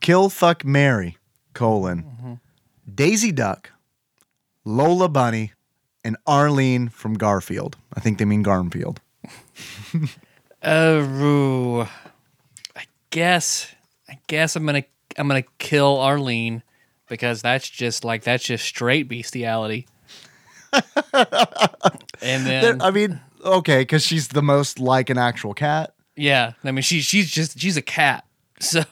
kill fuck Mary colon, Daisy Duck, Lola Bunny, and Arlene from Garfield. I think they mean Garfield. Uh, ooh. I guess I guess I'm gonna I'm gonna kill Arlene because that's just like that's just straight bestiality. and then I mean, okay, because she's the most like an actual cat. yeah, I mean she she's just she's a cat. So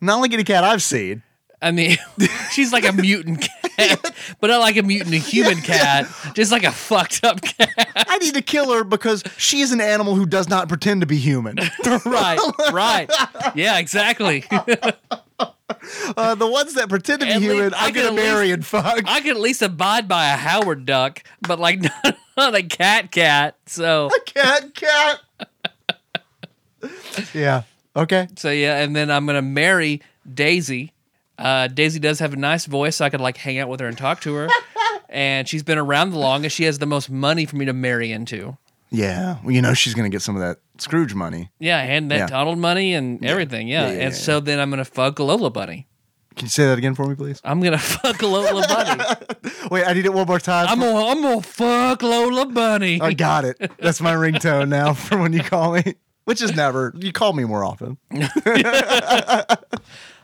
Not like any cat I've seen. I mean she's like a mutant cat, but not like a mutant human cat, just like a fucked up cat. I need to kill her because she is an animal who does not pretend to be human. right, right. Yeah, exactly. Uh, the ones that pretend to be At human, I I'm gonna at least- marry and fuck. I could at least abide by a Howard duck, but like not, not a cat cat. So a cat, cat. yeah. Okay. so yeah, and then I'm gonna marry Daisy. Uh, Daisy does have a nice voice, so I could like hang out with her and talk to her. and she's been around the longest. She has the most money for me to marry into. Yeah. Well, you know she's gonna get some of that Scrooge money. Yeah, and that Yeah. Donald money and everything. Yeah, Yeah, yeah, and yeah, so then I'm gonna fuck Lola Bunny. Can you say that again for me, please? I'm gonna fuck Lola Bunny. Wait, I need it one more time. I'm gonna I'm gonna fuck Lola Bunny. I got it. That's my ringtone now for when you call me. Which is never. You call me more often.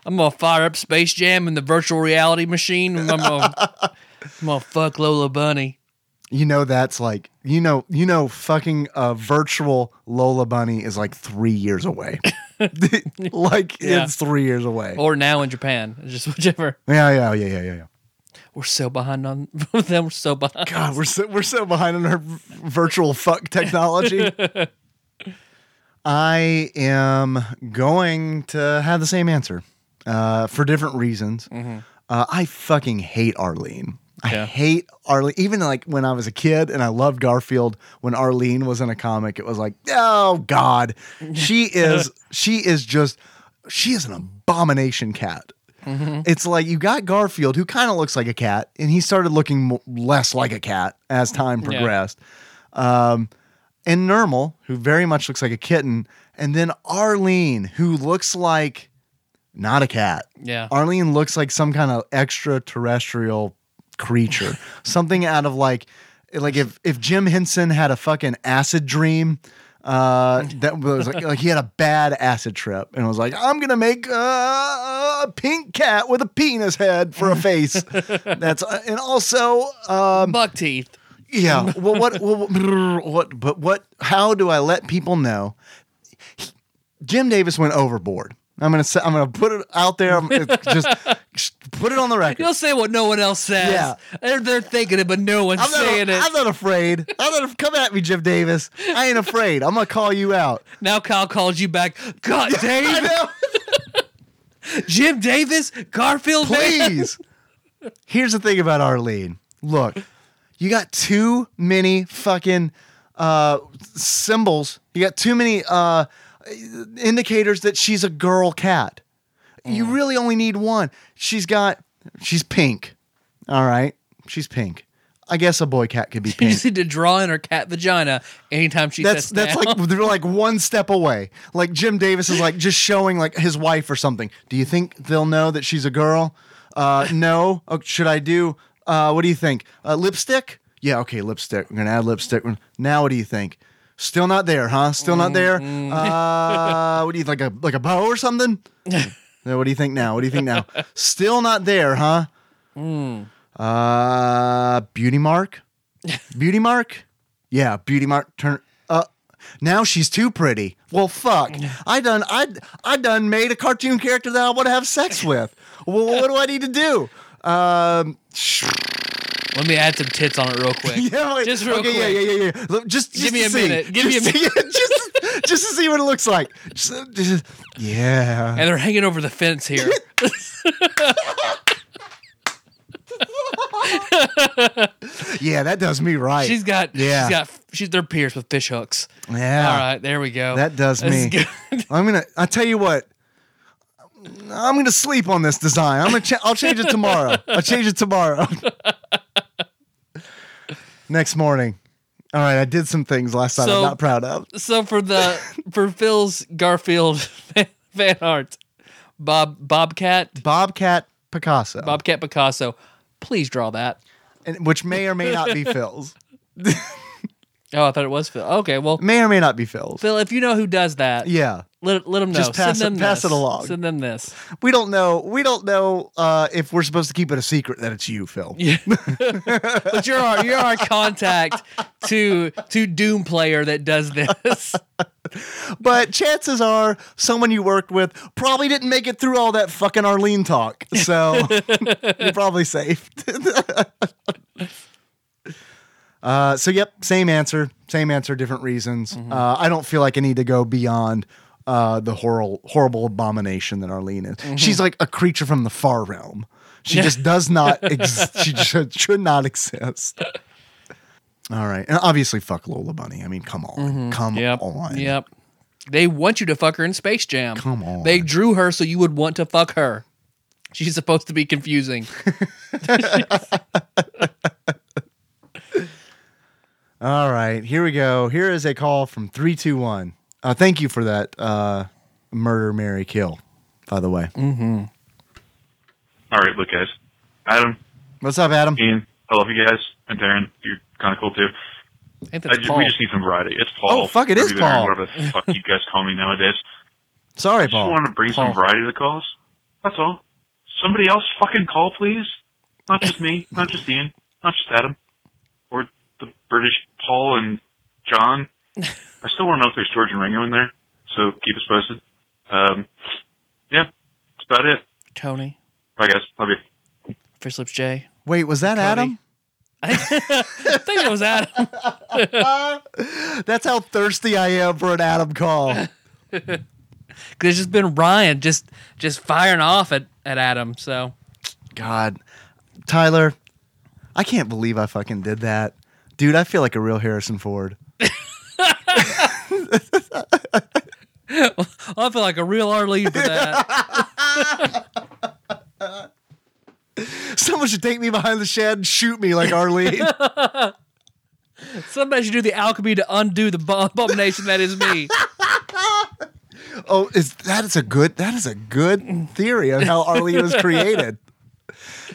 I'm gonna fire up Space Jam in the virtual reality machine. and I'm gonna, I'm gonna fuck Lola Bunny. You know that's like you know you know fucking a virtual Lola Bunny is like three years away. like Yeah. it's three years away. Or now in Japan, just whichever. Yeah, yeah, yeah, yeah, yeah, yeah. We're so behind on them. We're so behind. God, we're so we're so behind on our virtual fuck technology. I am going to have the same answer uh, for different reasons. Uh, I fucking hate Arlene. I Yeah. hate Arlene. Even like when I was a kid and I loved Garfield, when Arlene was in a comic, it was like, oh God, she is she is just she is an abomination cat. It's like you got Garfield, who kind of looks like a cat, and he started looking mo- less like a cat as time progressed. Um, and Nermal, who very much looks like a kitten, and then Arlene, who looks like not a cat. Yeah. Arlene looks like some kind of extraterrestrial creature, something out of like, like if if Jim Henson had a fucking acid dream. Uh, that was like, like he had a bad acid trip and was like, I'm gonna make uh, a pink cat with a penis head for a face. That's uh, and also um, Buck teeth. yeah. Well, what, well, what, but what, how do I let people know? Jim Davis went overboard. I'm gonna say, I'm gonna put it out there. I'm just just put it on the record. You'll say what no one else says. Yeah. They're, they're thinking it, but no one's I'm not, saying it. I'm not afraid. I'm not. Come at me, Jim Davis. I ain't afraid. I'm gonna call you out. now Kyle calls you back. God, Dave. Jim Davis, Garfield, man. Please. Here's the thing about Arlene. Look, you got too many fucking uh, symbols. You got too many uh, indicators that she's a girl cat. You really only need one. She's got, she's pink. All right. She's pink. I guess a boy cat could be You pink. just need to draw in her cat vagina anytime she That's that's down. like they're like one step away. Like Jim Davis is like just showing like his wife or something. Do you think they'll know that she's a girl? Uh, no. Oh, should I do? Uh, what do you think? Uh, lipstick? Yeah. Okay, lipstick. We're gonna add lipstick. Now, what do you think? Still not there, huh? Still not there. Mm-hmm. Uh, what do you like a like a bow or something? Yeah, what do you think now? What do you think now? Still not there, huh? Mm. Uh, beauty mark. Beauty mark. Yeah, beauty mark. Turn. Uh, now she's too pretty. Well, fuck. I done. I I done made a cartoon character that I want to have sex with. Well, what do I need to do? Um, Let me add some tits on it real quick. yeah, wait, Just real okay, quick. yeah, yeah, yeah, yeah. Look, Just, just Give me a see. minute. Give me a Just to- just, just to see what it looks like. Just, just- yeah. And they're hanging over the fence here. Yeah, that does me right. She's got, Yeah. she's got, she's they're pierced with fish hooks. yeah. All right, there we go. That does This me. I'm gonna. I tell you what. I'm gonna sleep on this design. I'm gonna. Cha- I'll change it tomorrow. I'll change it tomorrow. Next morning. All right. I did some things last night. So- I'm not proud of. so for the for Phil's Garfield fan art, Bob Bobcat Bobcat Picasso, Bobcat Picasso, please draw that. and, which may or may not be Phil's. Oh, I thought it was Phil. Okay, well, May or may not be Phil's. Phil, if you know who does that, Yeah. Let, let them know. Just pass Send it- pass this. it along. Send them this. We don't know. We don't know uh, if we're supposed to keep it a secret that it's you, Phil. Yeah. but you're our you're our contact to to Doom player that does this. But chances are, someone you worked with probably didn't make it through all that fucking Arlene talk. So you're probably safe. uh, so, yep, same answer. Same answer, different reasons. Uh, I don't feel like I need to go beyond uh, the horrible, horrible abomination that Arlene is. She's like a creature from the far realm. She just does not. Ex- she should, should not exist. All right, and obviously, fuck Lola Bunny. I mean, come on, come Yep. on. Yep. They want you to fuck her in Space Jam. Come on. They drew her so you would want to fuck her. She's supposed to be confusing. All right, here we go. Here is a call from 321. Uh, thank you for that uh, murder, Mary, kill, by the way. Mm-hmm. All right, look, guys. Adam, What's up, Adam? Ian, I love you guys, and Darren, you're kind of cool too. I think that's ju- Paul. we just need some variety. It's Paul. Oh, fuck, it or is either Paul. Whatever the fuck you guys call me nowadays. Sorry, Paul. I just want to bring Paul. some variety to the calls. That's all. Somebody else fucking call, please. Not just me. not just Ian. Not just Adam. Or the British Paul and John. I still want to know if there's George and Ringo in there, so keep us posted. Um, yeah, that's about it. Tony. Bye, guys. Love you. Fish Lips J. Wait, was that Cody. Adam? I think it was Adam. That's how thirsty I am for an Adam call. Because it's just been Ryan just just firing off at, at Adam. So God, Tyler, I can't believe I fucking did that. Dude, I feel like a real Harrison Ford. I feel like a real Arlene for that. Someone should take me behind the shed and shoot me like Arlene. Somebody should do the alchemy to undo the bo- abomination that is me. oh, is that is a good that is a good theory on how Arlene was created.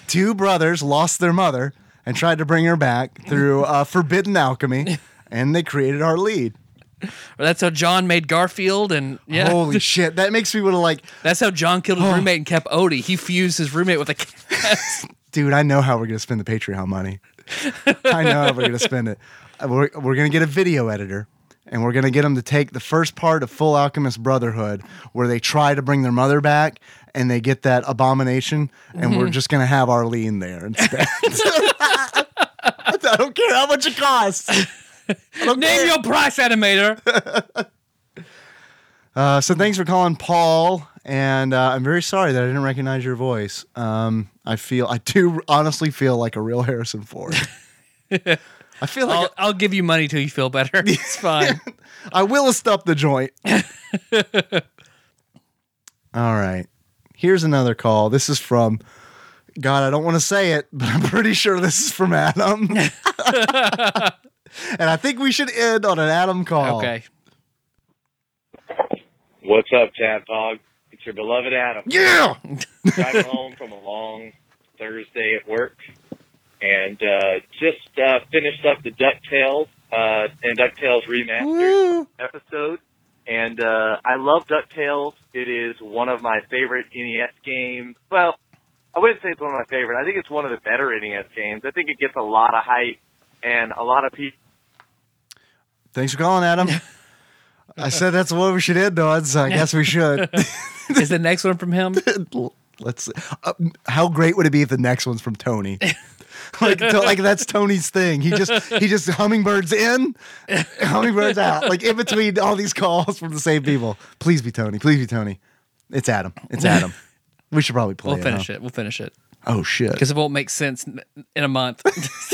Two brothers lost their mother and tried to bring her back through uh, forbidden alchemy, and they created Arlene. Or that's how John made Garfield, and yeah, Holy shit, that makes me want to like, that's how John killed his roommate and kept Odie. He fused his roommate with a cat. dude. I know how we're gonna spend the Patreon money. I know how we're gonna spend it. Uh, We're, we're gonna get a video editor, and we're gonna get them to take the first part of Full Alchemist Brotherhood, where they try to bring their mother back, and they get that abomination, and we're just gonna have Arlene there instead. I don't care how much it costs. Name care. your price, animator. Uh, so thanks for calling, Paul. And uh, I'm very sorry that I didn't recognize your voice. Um, I feel I do honestly feel like a real Harrison Ford. I feel like I'll, I'll give you money till you feel better. It's fine. I will up the joint. All right. Here's another call. This is from God, I don't want to say it, but I'm pretty sure this is from Adam. And I think we should end on an Adam call. Okay. What's up, Tadpog? It's your beloved Adam. Yeah. Driving home from a long Thursday at work, and uh, just uh, finished up the Ducktales uh, and Ducktales remastered Woo. episode. And uh, I love Ducktales. It is one of my favorite NES games. Well, I wouldn't say it's one of my favorite. I think it's one of the better NES games. I think it gets a lot of hype, and a lot of people. Thanks for calling, Adam. I said that's what we should end on, so I guess we should. Is the next one from him? Let's. Uh, how great would it be if the next one's from Tony? like, to, like that's Tony's thing. He just he just hummingbirds in, hummingbirds out. Like in between all these calls from the same people. Please be Tony. Please be Tony. It's Adam. It's Adam. We should probably play We'll finish huh? it. We'll finish it Oh shit. because it won't make sense in a month.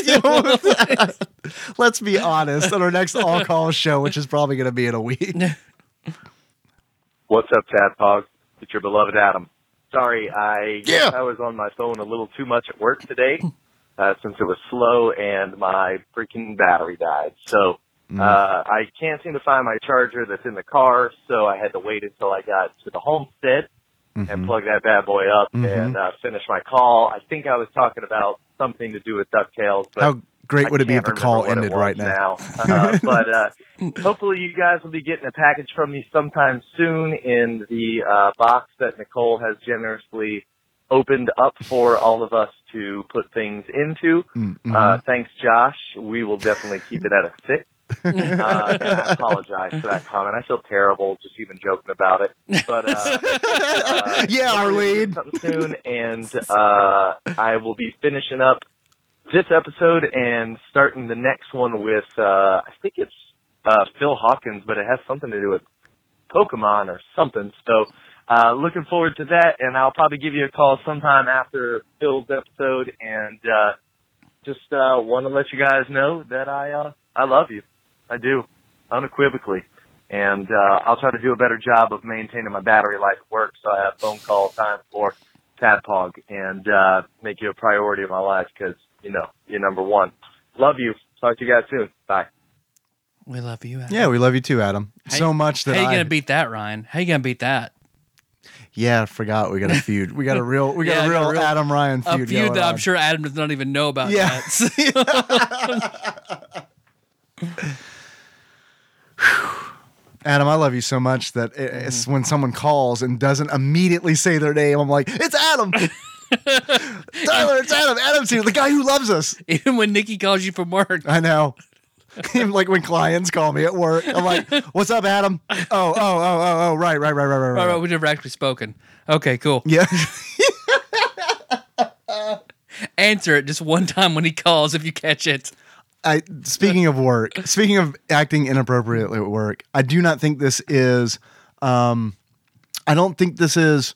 Let's be honest. On our next all call show, which is probably going to be in a week. What's up, Tadpog? It's your beloved Adam. Sorry, I Yeah. I was on my phone a little too much at work today, uh, since it was slow and my freaking battery died. So uh, I can't seem to find my charger that's in the car, so I had to wait until I got to the homestead and plug that bad boy up Mhm. and uh, finish my call. I think I was talking about something to do with Ducktales, but How great I would it be if the call ended right it now? Uh, but uh, hopefully, you guys will be getting a package from me sometime soon in the uh, box that Nicole has generously opened up for all of us to put things into. Mm-hmm. Uh, thanks, Josh. We will definitely keep it at a six. Uh, I apologize for that comment. I feel terrible just even joking about it. But uh, uh, Yeah, Arlene. Something soon, and uh, I will be finishing up this episode and starting the next one with uh, I think it's uh, Phil Hawkins, but it has something to do with Pokemon or something. So uh, looking forward to that, and I'll probably give you a call sometime after Phil's episode, and uh, just uh, want to let you guys know that I uh, I love you. I do unequivocally. And uh, I'll try to do a better job of maintaining my battery life at work so I have phone call time for Tadpog and uh, make you a priority of my life because, you know, you're number one. Love you. Talk to you guys soon. Bye. We love you. Adam. Yeah, we love you too, Adam. How so you- much that How you I gonna beat that, Ryan? How you gonna beat that? yeah, I forgot we got a feud. We got a real we got Yeah, a I got real, a real- Adam Ryan feud. A feud. feud going that I'm sure Adam does not even know about. Yeah. Adam, I love you so much that it- mm-hmm. it's when someone calls and doesn't immediately say their name, I'm like, it's Adam. Tyler, it's Adam. Adam's here, the guy who loves us. Even when Nikki calls you from work, I know. Even like when clients call me at work, I'm like, "What's up, Adam?" Oh, oh, oh, oh, oh, right, right, right, right, right, oh, right. we've never actually spoken. Okay, cool. Yeah, Answer it just one time when he calls if you catch it. I speaking of work, speaking of acting inappropriately at work, I do not think this is um I don't think this is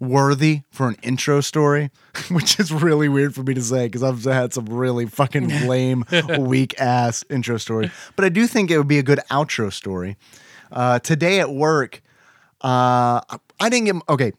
worthy for an intro story, which is really weird for me to say because I've had some really fucking lame, weak ass intro story. But I do think it would be a good outro story. Uh, today at work, uh, I didn't get okay.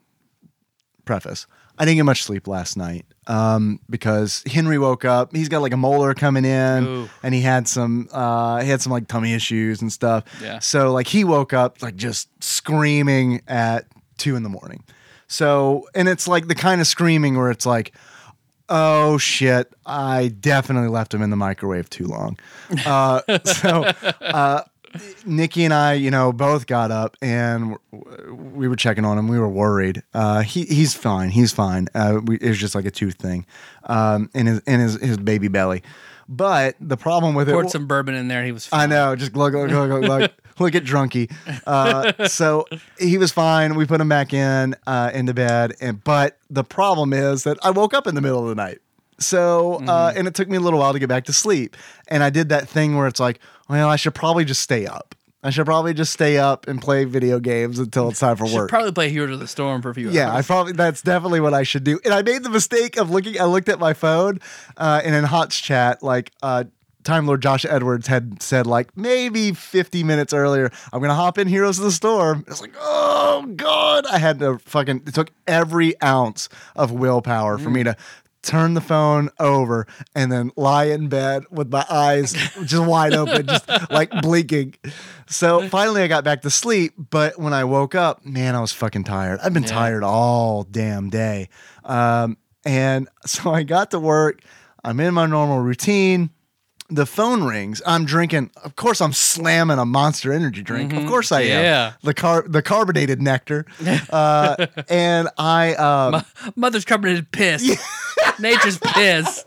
Preface: I didn't get much sleep last night um, because Henry woke up. He's got like a molar coming in, Ooh. and he had some uh, he had some like tummy issues and stuff. Yeah. So like he woke up like just screaming at two in the morning. So and it's like the kind of screaming where it's like, oh shit, I definitely left him in the microwave too long. Uh, so uh, Nikki and I, you know, both got up and we were checking on him. We were worried. Uh, he he's fine. He's fine. Uh, we, it was just like a tooth thing um, in his in his his baby belly. But the problem with it, Poured some bourbon in there. He was. Fine. I know, just glug glug glug glug glug. Look at drunky. Uh, so he was fine. We put him back in uh, into bed, and but the problem is that I woke up in the middle of the night. So uh, and it took me a little while to get back to sleep. And I did that thing where it's like, well, I should probably just stay up. I should probably just stay up and play video games until it's time for Should work. probably play Heroes of the Storm for a few Yeah, I probably that's definitely what I should do. And I made the mistake of looking. I looked at my phone, uh, and in HotS chat, like uh, Time Lord Josh Edwards had said, like maybe 50 minutes earlier, I'm gonna hop in Heroes of the Storm. It's like, oh god, I had to fucking. It took every ounce of willpower for me to. Turn the phone over and then lie in bed with my eyes just wide open, just like blinking. So finally, I got back to sleep. But when I woke up, man, I was fucking tired. I've been Yeah. tired all damn day. Um, and so I got to work. I'm in my normal routine. The phone rings. I'm drinking. Of course, I'm slamming a Monster Energy drink. Of course, I am. Yeah. The car, the carbonated nectar. Uh, and I, um, Mother's carbonated piss. Nature's piss.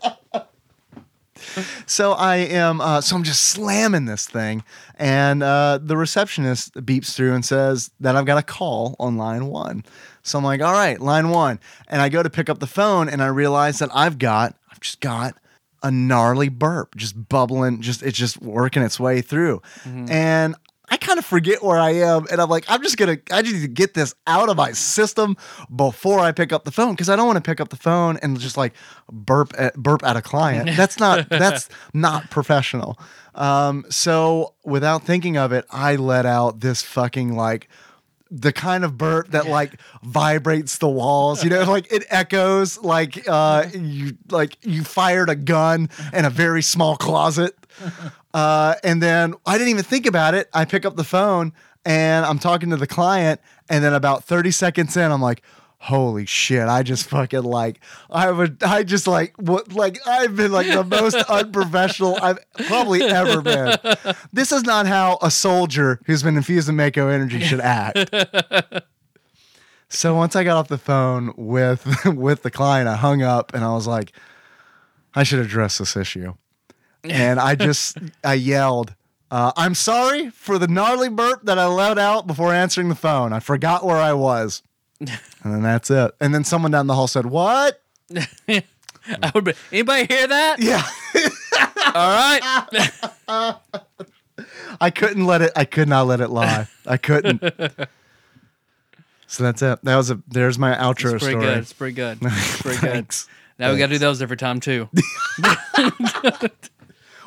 so I am. Uh, so I'm just slamming this thing, and uh, the receptionist beeps through and says that I've got a call on line one. So I'm like, all right, line one, and I go to pick up the phone, and I realize that I've got, I've just got a gnarly burp, just bubbling, just it's just working its way through, and. I kind of forget where I am, and I'm like, I'm just gonna, I just need to get this out of my system before I pick up the phone because I don't want to pick up the phone and just like burp at, burp at a client. That's not that's not professional. Um, so without thinking of it, I let out this fucking like the kind of burp that like vibrates the walls you know like it echoes like uh you like you fired a gun in a very small closet uh and then i didn't even think about it. I pick up the phone and i'm talking to the client and then about 30 seconds in i'm like holy shit i just fucking like i would i just like what like i've been like the most unprofessional i've probably ever been. This is not how a soldier who's been infused with mako energy should act. So once i got off the phone with with the client i hung up and i was like i should address this issue and i just i yelled uh, i'm sorry for the gnarly burp that i let out before answering the phone i forgot where i was and then that's it. And then someone down the hall said, "What?" I would be, anybody hear that? Yeah, All right. I couldn't let it. I could not let it lie. I couldn't. so that's it. That was a. There's my outro It's pretty story. good. It's pretty good. It's pretty good. Thanks. Now we got to do those every time too.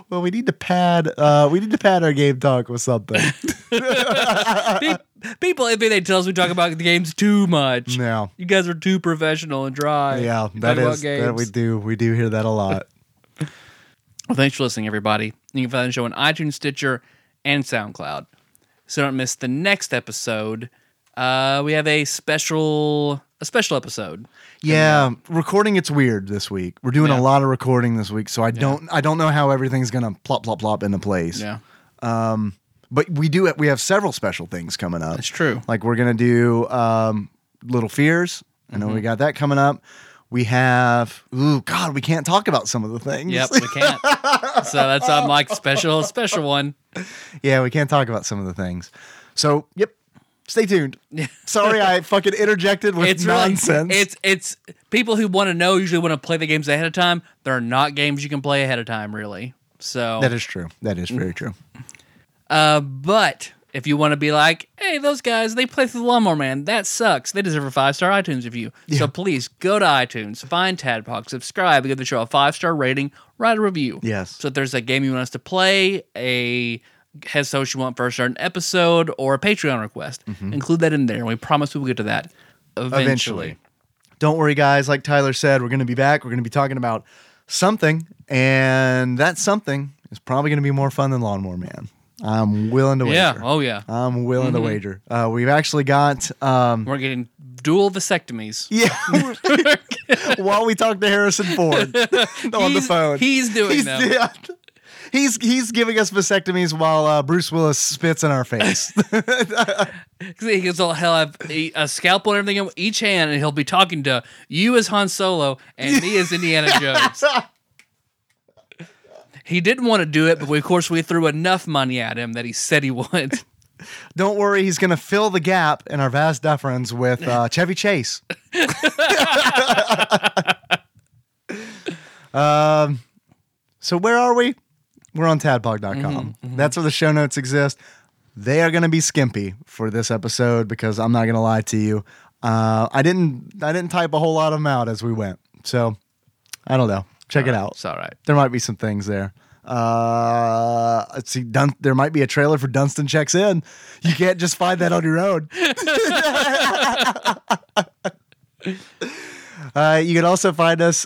Well, we need to pad. Uh, we need to pad our game talk with something. People, if they tell us we talk about the games too much. no. You guys are too professional and dry. Yeah, that is that talk about is that we do. We do hear that a lot. Well, thanks for listening, everybody. You can find the show on iTunes, Stitcher, and SoundCloud. So don't miss the next episode. Uh, we have a special a special episode. Yeah, recording it's weird this week. We're doing Yeah. a lot of recording this week, so I don't I don't know how everything's gonna plop plop plop into place. Yeah, Um, But we do we have several special things coming up. that's true. Like we're gonna do um, Little Fears. I know we Mm-hmm. got that coming up. We have ooh God, we can't talk about some of the things. Yep, we can't. so that's I'm like special special one. yeah, we can't talk about some of the things. So yep, stay tuned. Sorry, I fucking interjected with It's nonsense. really it's it's people who want to know usually want to play the games ahead of time. They're not games you can play ahead of time, really. So that is true. That is very true. Uh, but if you want to be like, hey, those guys, they play through the Lawnmower Man. That sucks. They deserve a five star iTunes review. So please go to iTunes, find Tadpog, subscribe, give the show a five star rating, write a review. Yes. So if there's a game you want us to play, a head social you want for a certain episode, or a Patreon request, include that in there. And we promise we will get to that eventually. Eventually. Don't worry, guys. Like Tyler said, we're going to be back. We're going to be talking about something, and that something is probably going to be more fun than Lawnmower Man. I'm willing to wager. Yeah. Oh, yeah. I'm willing to wager. Uh, we've actually got. Um, We're getting dual vasectomies. yeah. While we talk to Harrison Ford on the phone, he's doing he's, them. yeah. He's he's giving us vasectomies while uh, Bruce Willis spits in our face. He gets all he'll have a, a scalpel and everything in each hand, and he'll be talking to you as Han Solo and me as Indiana Jones. He didn't want to do it, but we, of course we threw enough money at him that he said he would. Don't worry, he's going to fill the gap in our vas deferens with uh, Chevy Chase. um, so where are we? We're on tadpog.com. That's where the show notes exist. They are going to be skimpy for this episode because I'm not going to lie to you. Uh, I didn't I didn't type a whole lot of them out as we went. So I don't know. Check it out. It's all right. There might be some things there. Uh, let's see. Dun- there might be a trailer for Dunston checks in. You can't just find that on your own. uh, you can also find us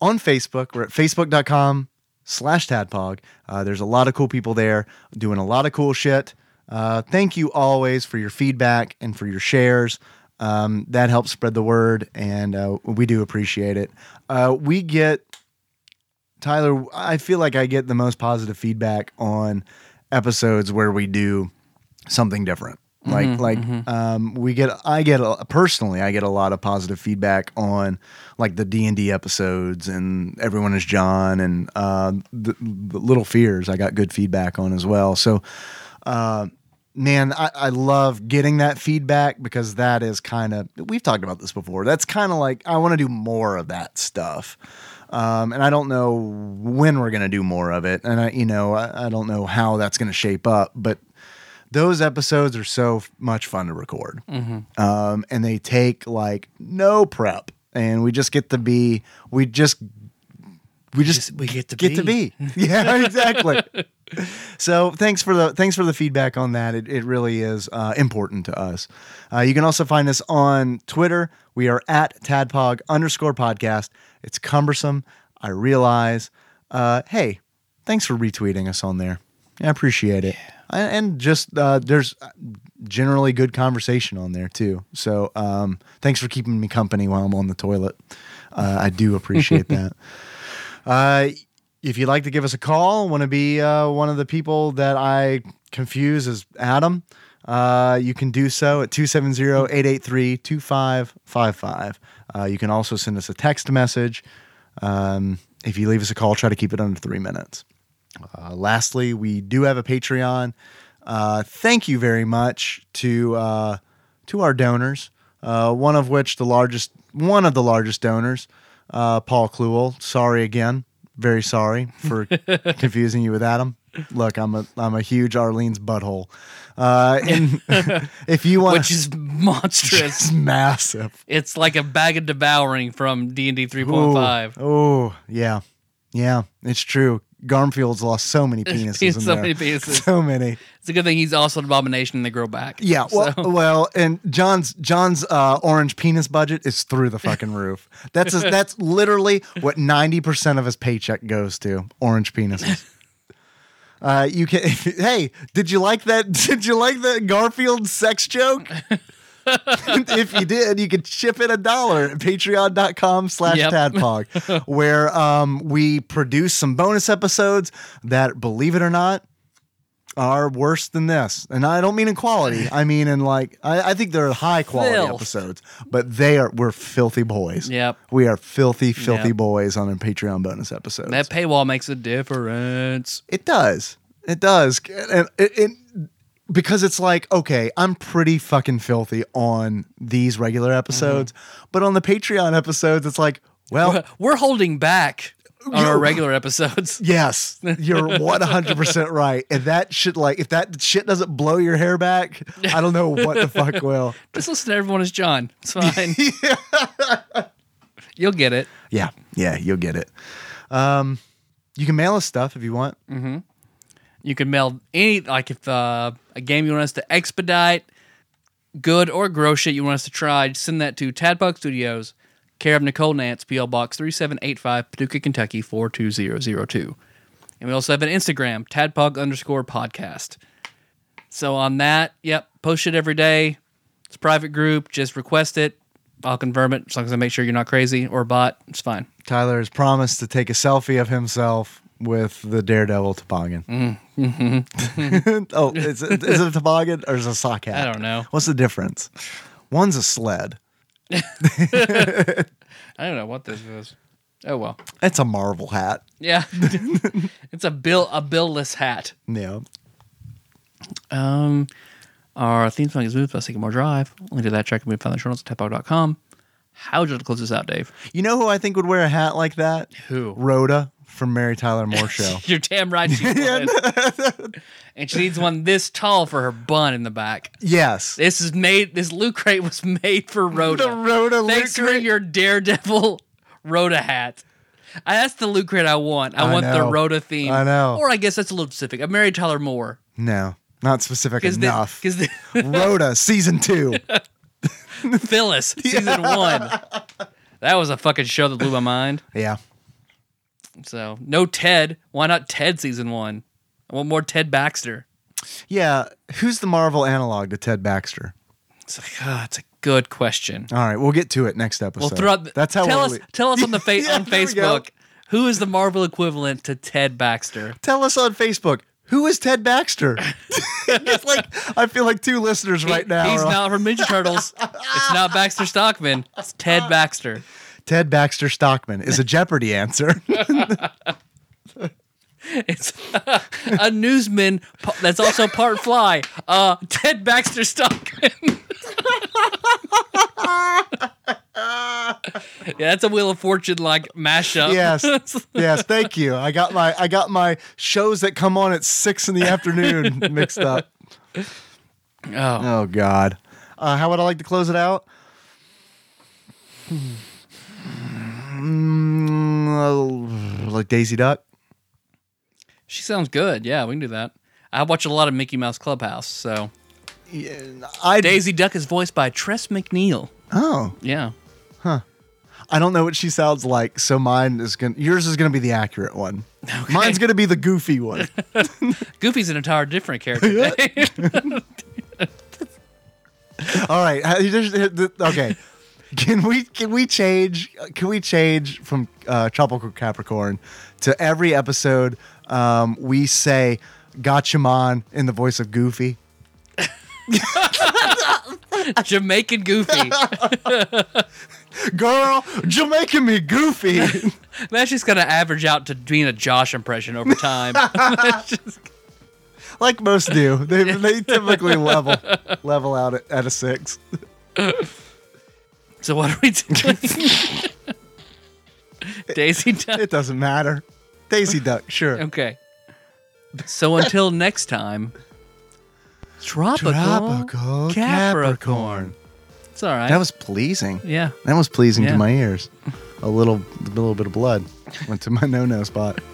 on Facebook. We're at facebook.com slash tadpog. Uh, there's a lot of cool people there doing a lot of cool shit. Uh, thank you always for your feedback and for your shares. Um, that helps spread the word, and uh, we do appreciate it. Uh, we get Tyler, I feel like I get the most positive feedback on episodes where we do something different. Like like um, we get I get a, personally I get a lot of positive feedback on like the D and D episodes and everyone is John and uh, the, the Little Fears I got good feedback on as well. So uh, man, I, I love getting that feedback because that is kind of we've talked about this before. That's kind of like I want to do more of that stuff. Um, and I don't know when we're gonna do more of it, and I, you know, I, I don't know how that's gonna shape up. But those episodes are so f- much fun to record, um, and they take like no prep, and we just get to be, we just, we just, we get to get to be, yeah, exactly. so thanks for the thanks for the feedback on that. It, it really is uh, important to us. Uh, you can also find us on Twitter. We are at tadpog underscore podcast. It's cumbersome. I realize. Uh, hey, thanks for retweeting us on there. I appreciate it. And and just uh, there's generally good conversation on there too. So um, thanks for keeping me company while I'm on the toilet. Uh, I do appreciate that. Uh, if you'd like to give us a call, want to be uh, one of the people that I confuse as Adam, uh, you can do so at 270-883-2555. Uh, you can also send us a text message. Um, if you leave us a call, try to keep it under three minutes. Uh, lastly, we do have a Patreon. Uh, thank you very much to uh, to our donors. Uh, one of which the largest, one of the largest donors, uh, Paul Kluel. Sorry again, very sorry for confusing you with Adam. Look, I'm a I'm a huge Arlene's butthole. Uh, and if you want, which is monstrous. it's massive. it's like a bag of devouring from D and D three point five. Oh, yeah, yeah, it's true. Garmfield's lost so many penises. He's in so there. many penises. So many. It's a good thing he's also an abomination and they grow back. Yeah, well, So- well, and John's John's uh, orange penis budget is through the fucking roof. That's that's literally what ninety percent of his paycheck goes to orange penises. Uh, you can. hey, did you like that? Did you like that Garfield sex joke? if you did, you could chip in a dollar at patreon.com slash Yep. tadpog, where um, we produce some bonus episodes that, believe it or not, are worse than this. And I don't mean in quality. I mean in like I, I think they're high quality Filth. episodes, but they are we're filthy boys. Yep. We are filthy, filthy Yep. boys on a Patreon bonus episodes. that paywall makes a difference. It does. It does. And it, it, because it's like, okay, I'm pretty fucking filthy on these regular episodes, but on the Patreon episodes, it's like, well, We're holding back on our regular episodes. yes, you're 100% right. And that shit, like, if that shit doesn't blow your hair back, I don't know what the fuck will. Just listen to everyone as John. It's fine. You'll get it. Yeah. Yeah. You'll get it. Um, you can mail us stuff if you want. You can mail any like if uh, a game you want us to expedite, good or gross shit you want us to try, send that to Tadpog Studios, care of Nicole Nance, PL Box three seven eight five, Paducah, Kentucky four two zero zero two. And we also have an Instagram, Tadpog underscore podcast. So on that, yep, post it every day. It's a private group. Just request it. I'll confirm it as long as I make sure you're not crazy or a bot. It's fine. Tyler has promised to take a selfie of himself with the Daredevil toboggan. Mm-hmm. oh, is it, is it a toboggan or is it a sock hat? I don't know. What's the difference? One's a sled. I don't know what this is. Oh well. It's a Marvel hat. Yeah. it's a bill a billless hat. Yeah. Um our theme song is moved by Sycamore Drive. Link to that track can be found in the show notes at tadpog.com. How would you like to close this out, Dave? You know who I think would wear a hat like that? Who? Rhoda from Mary Tyler Moore Show. You're damn right she would. and she needs one this tall for her bun in the back. yes. This is made this loot crate was made for Rhoda. The Rhoda Thanks for your Daredevil Rhoda hat. I, that's the loot crate I want. I, I want the know. Rhoda theme. I know. Or I guess that's a little specific. A Mary Tyler Moore. No, not specific enough. Because the, Rhoda season two. Phyllis, season one. That was a fucking show that blew my mind. Yeah. So no Ted. Why not Ted season one? I want more Ted Baxter. Yeah. Who's the Marvel analog to Ted Baxter? It's like, ah, it's a good question. All right, we'll get to it next episode. Well, throw out, That's how tell us. le- Tell us on the fa- Yeah, on we. Facebook. Who is the Marvel equivalent to Ted Baxter? Tell us on Facebook. Who is Ted Baxter? it's like I feel like two listeners right now. He's not from Ninja Turtles. it's not Baxter Stockman. It's Ted Baxter. Ted Baxter Stockman is a Jeopardy answer. It's a newsman that's also part fly. Uh, Ted Baxter Stockman. yeah, that's a Wheel of Fortune like mashup. yes, yes. Thank you. I got my I got my shows that come on at six in the afternoon mixed up. oh, Oh God. Uh, how would I like to close it out? Mm, like Daisy Duck. she sounds good. Yeah, we can do that. I watch a lot of Mickey Mouse Clubhouse. So I Daisy Duck is voiced by Tress MacNeille. Oh, Yeah. Huh. I don't know what she sounds like, so mine is gonna. Yours is gonna be the accurate one. Mine's gonna be the goofy one. Goofy's an entire different character. All right. Okay. Can we can we change can we change from uh, Tropical Capricorn to every episode um, we say "Gotcha man" in the voice of Goofy? Jamaican Goofy. Girl, Jamaican me Goofy. That's just gonna average out to being a Josh impression over time. like most do. They they typically level level out at, at a six. So what are we doing? Daisy Duck. It doesn't matter. Daisy Duck, sure. Okay. So until next time, tropical, Tropical Capricorn. Capricorn. It's all right. That was pleasing. yeah. That was pleasing Yeah. to my ears. A little, a little bit of blood went to my no-no spot.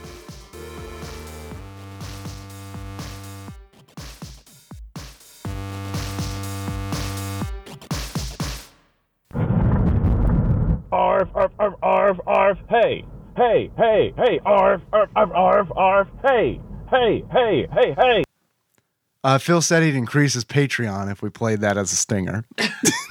Arf, arf, arf, arf, arf, hey, hey, hey, hey, arf, arf, arf, arf, arf, hey, hey, hey, hey, hey. Uh, Phil said he'd increase his Patreon if we played that as a stinger.